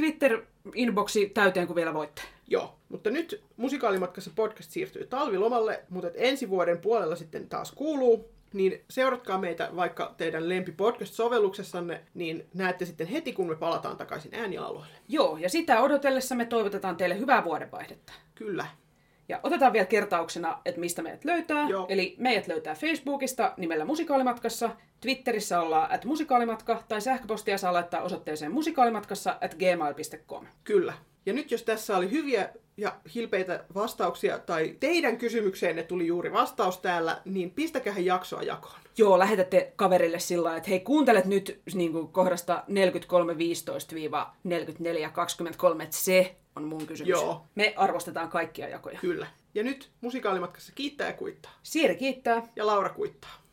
Twitter-inboxi täyteen, kun vielä voitte. Joo, mutta nyt musikaalimatkassa podcast siirtyy talvilomalle, mutta ensi vuoden puolella sitten taas kuuluu. Niin seuratkaa meitä vaikka teidän lempipodcast-sovelluksessanne, niin näette sitten heti, kun me palataan takaisin äänialueelle. Joo, ja sitä odotellessa me toivotetaan teille hyvää vuodenvaihdetta. Kyllä. Ja otetaan vielä kertauksena, että mistä meidät löytää. Joo. Eli meidät löytää Facebookista nimellä Musikaalimatkassa, Twitterissä ollaan at musikaalimatka, tai sähköpostia saa laittaa osoitteeseen musikaalimatkassa at gmail.com. Kyllä. Ja nyt jos tässä oli hyviä ja hilpeitä vastauksia, tai teidän kysymykseenne tuli juuri vastaus täällä, niin pistäkää jaksoa jakoon. Joo, lähetätte kaverille sillä että hei, kuuntelet nyt niin kuin kohdasta 43.15-44.23, että se on mun kysymys. Joo. Me arvostetaan kaikkia jakoja. Kyllä. Ja nyt musikaalimatkassa kiittää ja kuittaa. Siiri kiittää. Ja Laura kuittaa.